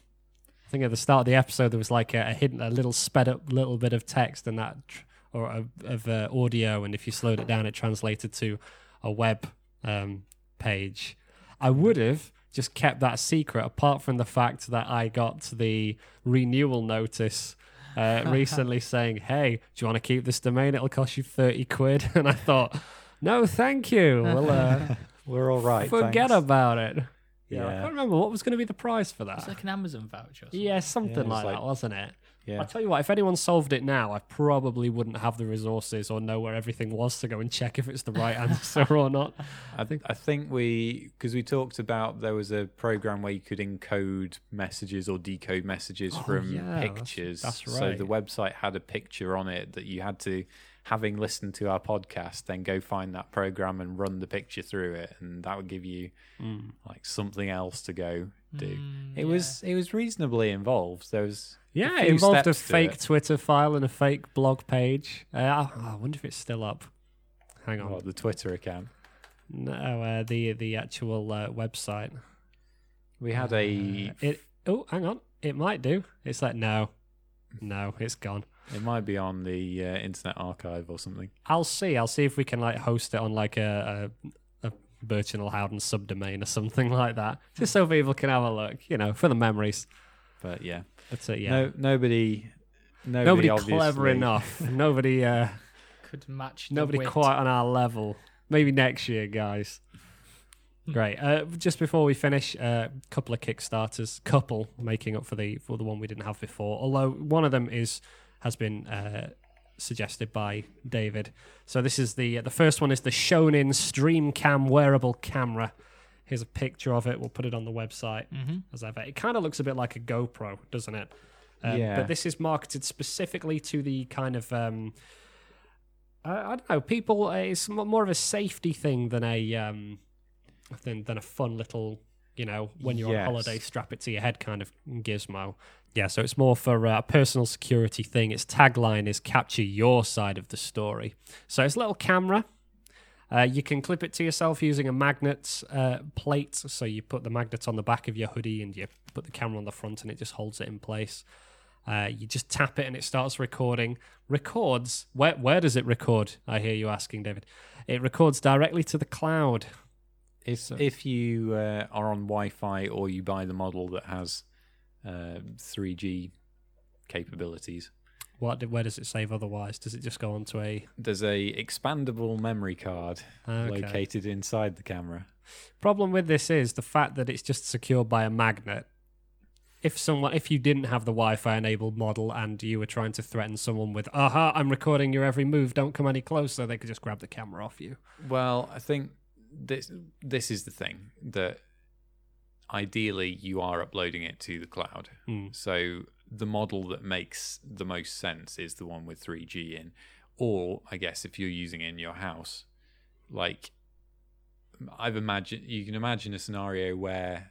I think at the start of the episode there was like a, a hidden, a little sped up little bit of text and that, tr- or of, of uh, audio, and if you slowed it down, it translated to a web um, page. I would have just kept that secret, apart from the fact that I got the renewal notice uh, recently saying, "Hey, do you want to keep this domain? It'll cost you thirty quid." And I thought, "No, thank you. We'll uh, We're all right. forget thanks. about it." Yeah, I can't remember what was going to be the price for that. It's like an Amazon voucher. Or something. yeah, something Yeah, like, like- that, wasn't it? Yeah. I'll tell you what, if anyone solved it now, I probably wouldn't have the resources or know where everything was to go and check if it's the right answer or not. I think I think we because we talked about there was a program where you could encode messages or decode messages Oh, from yeah, that's- pictures. that's So right. the website had a picture on it that you had to, having listened to our podcast, then go find that program and run the picture through it, and that would give you Mm. like something else to go do. Mm, It yeah. was it was reasonably involved. There was Yeah, it involved a fake it. Twitter file and a fake blog page. Uh, I I wonder if it's still up. Hang on. what, the Twitter account. No, uh, the the actual uh, website. We had a Uh, it. Oh, hang on. It might do. It's like no, no, it's gone. it might be on the uh, Internet Archive or something. I'll see. I'll see if we can like host it on like a a, a Birchinal Howden subdomain or something like that, just so people can have a look. You know, for the memories. But yeah, That's it. Yeah. no nobody. Nobody, nobody clever enough. nobody. Uh, could match. nobody wit. quite on our level. maybe next year, guys. Great. Uh, just before we finish, a uh, couple of kickstarters, couple making up for the for the one we didn't have before. Although one of them is has been uh, suggested by David. So this is the the first one is the Shonin StreamCam wearable camera. Here's a picture of it. We'll put it on the website Mm-hmm. as ever. It kind of looks a bit like a GoPro, doesn't it? Um, Yeah. But this is marketed specifically to the kind of um, I, I don't know people. Uh, it's more of a safety thing than a um, than than a fun little you know when you're Yes. on holiday strap it to your head kind of gizmo. Yeah, so it's more for uh, a personal security thing. Its tagline is "Capture your side of the story." So it's a little camera. Uh, you can clip it to yourself using a magnet uh, plate. So you put the magnet on the back of your hoodie and you put the camera on the front, and it just holds it in place. Uh, you just tap it and it starts recording. Records. Where where does it record? I hear you asking, David. It records directly to the cloud. If So- if you uh, are on Wi-Fi or you buy the model that has uh, 3G capabilities, What? Where does it save otherwise? Does it just go onto a? there's a expandable memory card Okay. located inside the camera. Problem with this is the fact that it's just secured by a magnet. If someone, if you didn't have the Wi-Fi enabled model and you were trying to threaten someone with "Aha, I'm recording your every move. Don't come any closer," they could just grab the camera off you. Well, I think this this is the thing that ideally you are uploading it to the cloud. Hmm. So the model that makes the most sense is the one with 3G in. Or I guess if you're using it in your house, like I've imagined you can imagine a scenario where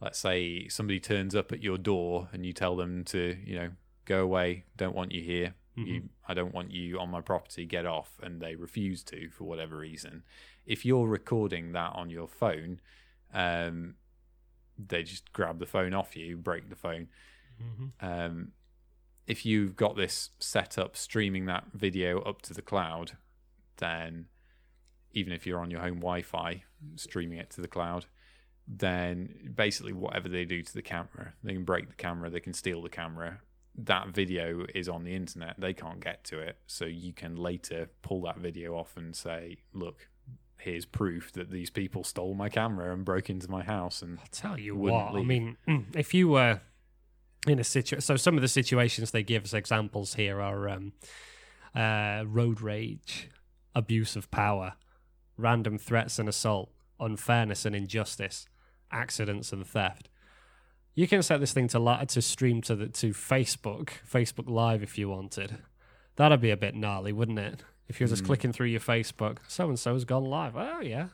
let's say somebody turns up at your door and you tell them to, you know, go away, don't want you here. You I don't want you on my property, get off and they refuse to for whatever reason. If you're recording that on your phone, um they just grab the phone off you, break the phone Mm-hmm. um, if you've got this set up streaming that video up to the cloud, then even if you're on your home Wi Fi streaming it to the cloud, then basically whatever they do to the camera, they can break the camera, they can steal the camera. That video is on the internet, they can't get to it. So you can later pull that video off and say, look, here's proof that these people stole my camera and broke into my house and I'll tell you what. leave. I mean, if you were in a situation, so some of the situations they give as examples here are um, uh, road rage, abuse of power, random threats and assault, unfairness and injustice, accidents and theft. You can set this thing to li- to stream to the to Facebook, Facebook Live if you wanted. That'd be a bit gnarly, wouldn't it? If you're just Mm. clicking through your Facebook, so and so's gone live. Oh yeah,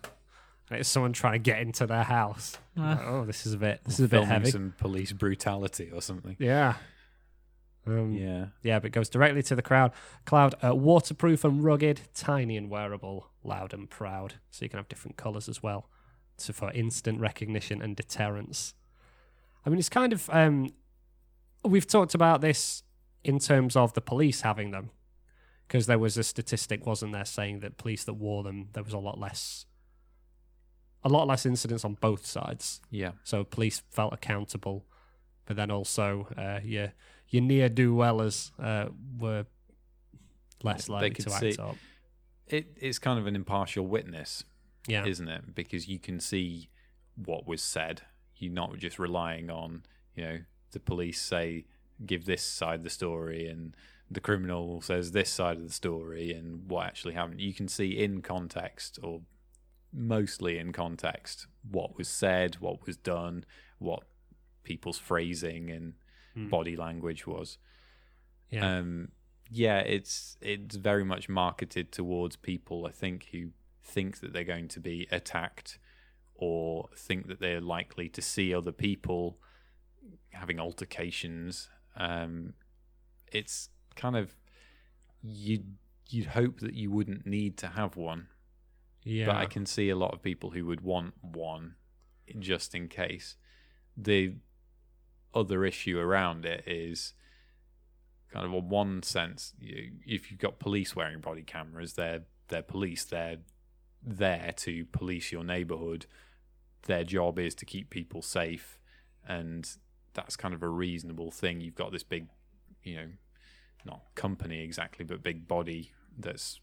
it's someone trying to get into their house. Ah. Like, oh, this is a bit this is a bit heavy. some police brutality or something. Yeah. Um, yeah. Yeah. but it goes directly to the crowd. Cloud, uh, waterproof and rugged, tiny and wearable, loud and proud. So you can have different colors as well, so for instant recognition and deterrence. I mean, it's kind of um, we've talked about this in terms of the police having them, because there was a statistic, wasn't there, saying that police that wore them, there was a lot less, a lot less incidents on both sides. Yeah. So police felt accountable, but then also uh, your your near do wellers uh, were less likely to act see- up. It, it's kind of an impartial witness, Yeah, isn't it? Because you can see what was said. You're not just relying on, you know, the police say, give this side the story, and the criminal says this side of the story, and what actually happened. You can see in context, or mostly in context, what was said, what was done, what people's phrasing and Hmm. body language was. yeah, um yeah it's it's very much marketed towards people i think who think that they're going to be attacked or think that they're likely to see other people having altercations um it's kind of you'd you'd hope that you wouldn't need to have one yeah. but I can see a lot of people who would want one just in case. The other issue around it is kind of on one sense, you, if you've got police wearing body cameras, they're they're police. They're there to police your neighborhood. Their job is to keep people safe, and that's kind of a reasonable thing. You've got this big, you know, not company exactly, but big body that's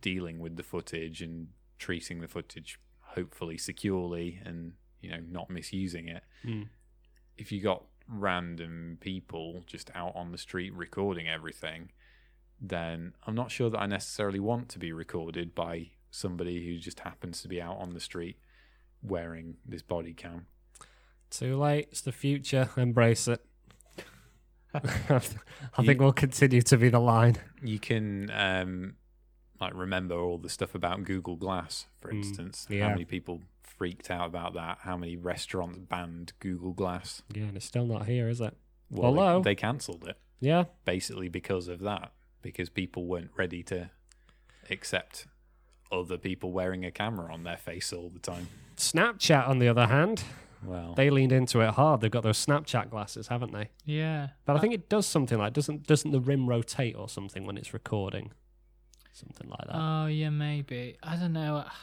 dealing with the footage and treating the footage hopefully securely and you know not misusing it Mm. if you got random people just out on the street recording everything, then I'm not sure that I necessarily want to be recorded by somebody who just happens to be out on the street wearing this body cam. Too late. It's the future. Embrace it. I think we'll continue to be the line. You can um, like remember all the stuff about Google Glass, for Mm, instance. yeah. How many people freaked out about that? How many restaurants banned Google Glass? Yeah, and it's still not here, is it? Well, they- Hello? they cancelled it. Yeah. basically because of that, because people weren't ready to accept other people wearing a camera on their face all the time. Snapchat, on the other hand, Well, they leaned into it hard. They've got those Snapchat glasses, haven't they? Yeah. But I think it does something like doesn't doesn't the rim rotate or something when it's recording, something like that. Oh yeah, maybe. I don't know.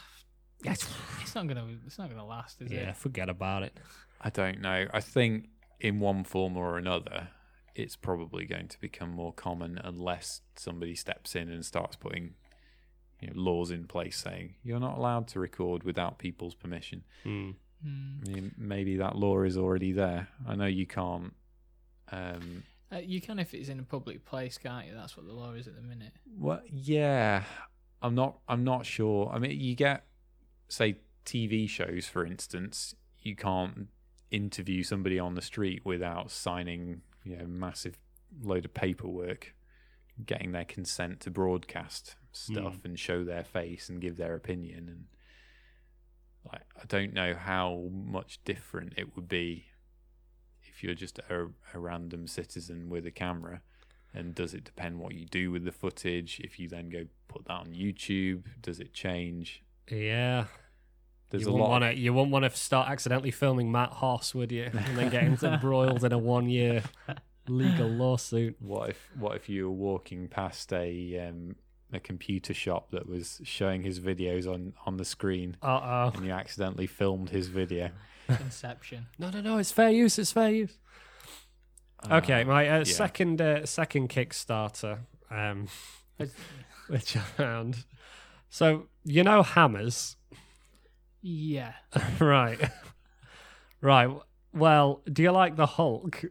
Yeah, it's- It's not gonna. It's not gonna last, is it? yeah, forget about it. I don't know. I think in one form or another, it's probably going to become more common unless somebody steps in and starts putting you know, laws in place saying you're not allowed to record without people's permission. Hmm. Hmm. I mean, maybe that law is already there. I know you can't. Um, Uh, you can if it's in a public place, can't you? That's what the law is at the minute. Well, yeah, I'm not. I'm not sure. I mean, you get, say, TV shows, for instance. You can't interview somebody on the street without signing, you know, massive load of paperwork, getting their consent to broadcast stuff and show their face and give their opinion. And like, I don't know how much different it would be if you're just a, a random citizen with a camera and does it depend what you do with the footage if you then go put that on youtube does it change Yeah, there's you a wouldn't lot want to. You wouldn't want to start accidentally filming Matt Hoss, would you? And then get embroiled in a one-year legal lawsuit. what if what if you were walking past a um a computer shop that was showing his videos on on the screen Uh oh. and you accidentally filmed his video Inception. No, no, no. It's fair use. It's fair use. Okay, Uh, my uh, yeah. second uh, second Kickstarter, um, which I found. So you know hammers, Yeah. right? right. Well, do you like the Hulk?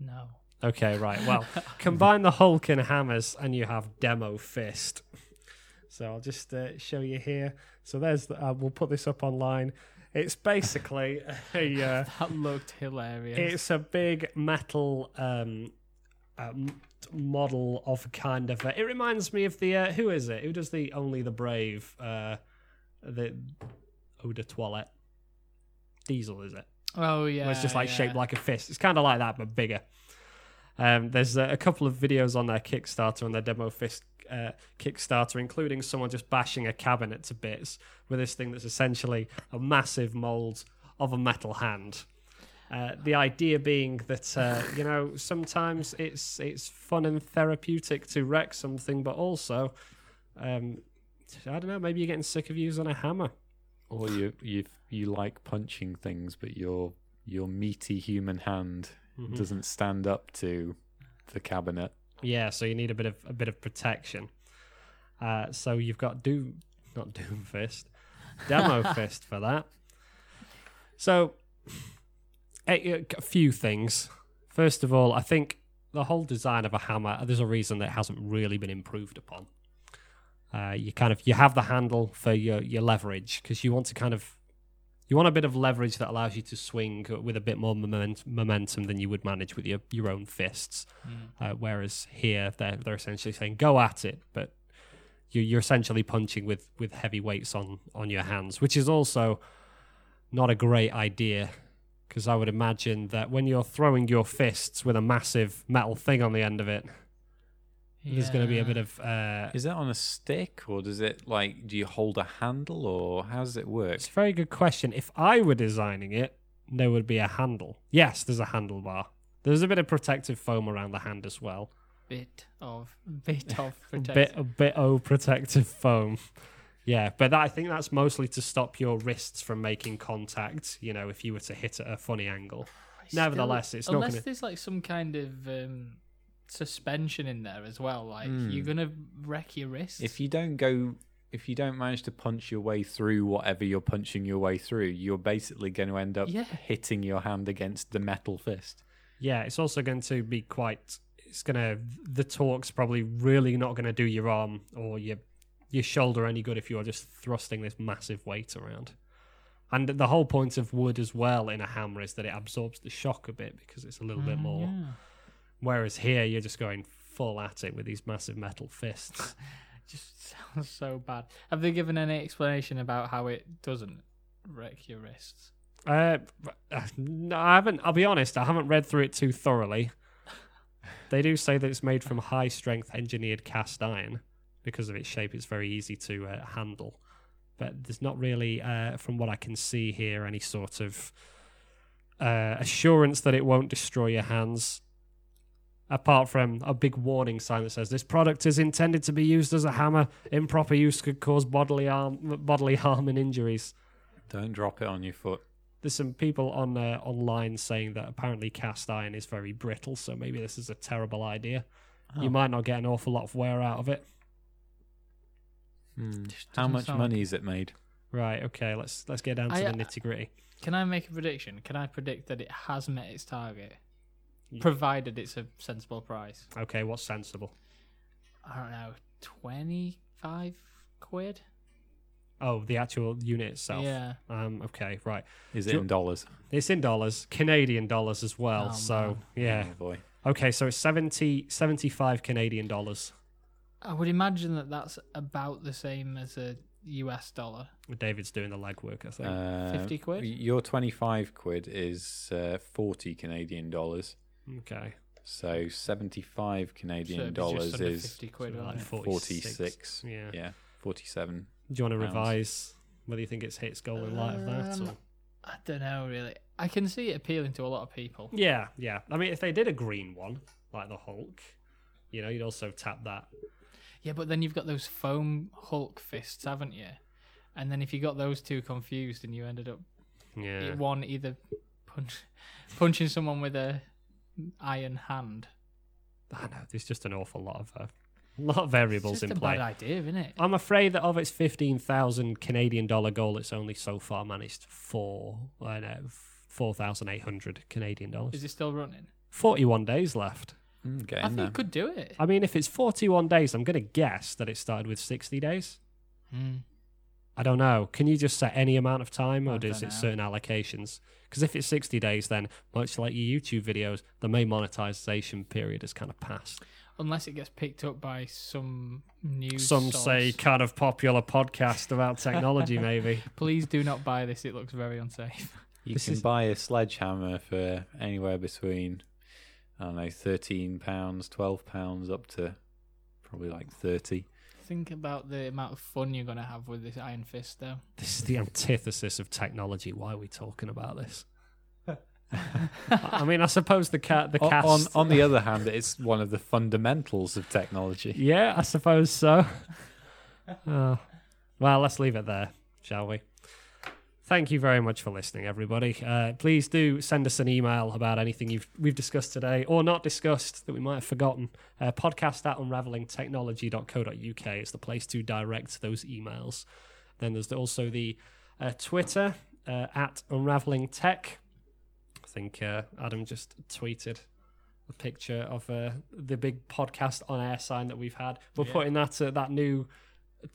No. Okay, right. Well, combine the Hulk and hammers, and you have Demo Fist. So I'll just uh, show you here. So there's. The, uh, we'll put this up online. It's basically a. Uh, That looked hilarious. It's a big metal um, um, model of kind of. A, it reminds me of the uh, who is it? Who does the Only the Brave? Uh, the Eau de Toilette. Diesel is it? oh yeah. Where it's just like yeah. shaped like a fist. It's kind of like that, but bigger. Um, there's uh, a couple of videos on their Kickstarter, on their demo fist uh, Kickstarter, including someone just bashing a cabinet to bits with this thing that's essentially a massive mold of a metal hand. Uh, the idea being that uh, you know sometimes it's it's fun and therapeutic to wreck something, but also um, I don't know. Maybe you're getting sick of using a hammer. or you you you like punching things but your your meaty human hand Mhm. doesn't stand up to the cabinet Yeah, so you need a bit of a bit of protection. Uh, so you've got Doom, not Doom Fist, Demo Fist for that. So a, a few things. First of all, I think the whole design of a hammer. There's a reason that hasn't really been improved upon. Uh, you kind of you have the handle for your your leverage because you want to kind of you want a bit of leverage that allows you to swing with a bit more moment, momentum than you would manage with your your own fists. Mm. Uh, whereas here, they're they're essentially saying go at it, but you're, you're essentially punching with with heavy weights on on your hands, which is also not a great idea because I would imagine that when you're throwing your fists with a massive metal thing on the end of it, there's going to be a bit of uh, Is that on a stick or does it like do you hold a handle or how does it work? It's a very good question. If I were designing it, there would be a handle. Yes, there's a handlebar. There's a bit of protective foam around the hand as well. bit of bit of A bit a bit of protective foam. Yeah, but that, I think that's mostly to stop your wrists from making contact. You know, if you were to hit at a funny angle. Still- Nevertheless, it's not unless gonna- there's like some kind of um, suspension in there as well. Like Hmm. you're gonna wreck your wrist If you don't go, if you don't manage to punch your way through whatever you're punching your way through, you're basically going to end up Yeah. hitting your hand against the metal fist. Yeah, it's also going to be quite. It's gonna. The torque's probably really not going to do your arm or your your shoulder any good if you're just thrusting this massive weight around. And the whole point of wood as well in a hammer is that it absorbs the shock a bit because it's a little bit Mm, more. yeah. Whereas here you're just going full at it with these massive metal fists. Just sounds so bad. Have they given any explanation about how it doesn't wreck your wrists? Uh, no, I haven't. I'll be honest. I haven't read through it too thoroughly. They do say that it's made from high strength engineered cast iron because of its shape. It's very easy to uh, handle, but there's not really, uh, from what I can see here, any sort of uh, assurance that it won't destroy your hands. Apart from a big warning sign that says this product is intended to be used as a hammer. Improper use could cause bodily harm, bodily harm and injuries Don't drop it on your foot. there's some people on uh, online saying that apparently cast iron is very brittle, so maybe this is a terrible idea. Oh. You might not get an awful lot of wear out of it. Hmm. How much sound money is it made? Right. Okay. Let's let's get down to I, the nitty gritty. Can I make a prediction? Can I predict that it has met its target, Ye- provided it's a sensible price? Okay. What's sensible? I don't know, twenty-five quid. Oh, the actual unit itself. Yeah. Um. Okay. Right. Is it Do- in dollars? It's in dollars, Canadian dollars as well. Oh, so man. yeah. Oh boy. Okay. So it's 70, 75 Canadian dollars. I would imagine that that's about the same as a US dollar. David's doing the legwork. I think. Uh, 50 quid? Your 25 quid is uh, 40 Canadian dollars. Okay. So 75 Canadian it'd be just dollars is 50 quid. Like 46. 46. Yeah. Yeah, 47. Do you want to pounds. revise whether you think it's hits goal in light of that? Um, Or? I don't know really. I can see it appealing to a lot of people. Yeah, yeah. I mean, if they did a green one like the Hulk, you know, you'd also tap that. Yeah, but then you've got those foam Hulk fists, haven't you? And then if you got those two confused and you ended up Yeah. one either punch, punching someone with a iron hand, I know. There's just an awful lot of uh, lot of variables it's just in a play. bad idea, isn't it? I'm afraid that of its fifteen thousand Canadian dollar goal, it's only so far managed four, uh, no, four thousand eight hundred Canadian dollars. Is it still running? Forty-one days left. Mm, I think there. it could do it. I mean, if it's forty-one days, I'm going to guess that it started with sixty days. Hmm. I don't know. Can you just set any amount of time, or I does it know. certain allocations? Because if it's 60 days, then much like your YouTube videos, the main monetization period has kind of passed. Unless it gets picked up by some news. Some source. say kind of popular podcast about technology, maybe. Please do not buy this. It looks very unsafe. You This can is- buy a sledgehammer for anywhere between, I don't know, thirteen pounds, twelve pounds, up to probably like thirty. Think about the amount of fun you're going to have with this Iron Fist, though. This is the antithesis of technology. Why are we talking about this? I mean, I suppose the cat, the O- cast. On on the other hand, it's one of the fundamentals of technology. Yeah, I suppose so. Oh. Well, let's leave it there, shall we? Thank you very much for listening, everybody. Uh, please do send us an email about anything you've we've discussed today or not discussed that we might have forgotten. Uh, podcast at unravelingtechnology.co.uk is the place to direct those emails. Then there's also the uh, Twitter uh, at unraveling tech. I think uh, Adam just tweeted a picture of uh, the big podcast on air sign that we've had. We're Yeah. putting that uh, that new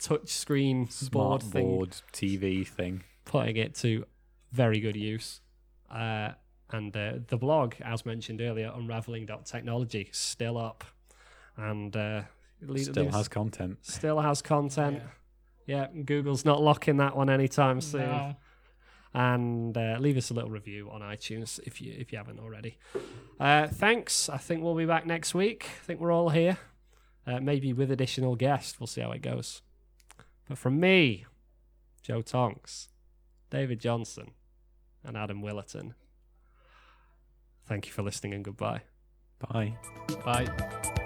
touch screen board Smart thing, TV thing. Putting it to very good use. Uh, and uh, the blog, as mentioned earlier, unraveling.technology, is still up, and uh, Still has content. still has content. Yeah, Google's not locking that one anytime soon No. and uh, leave us a little review on iTunes if you if you haven't already. Uh, thanks. I think we'll be back next week. I think we're all here, uh, maybe with additional guests. We'll see how it goes. But from me, Joe Tonks, David Johnson, and Adam Willerton. Thank you for listening and goodbye. Bye. Bye.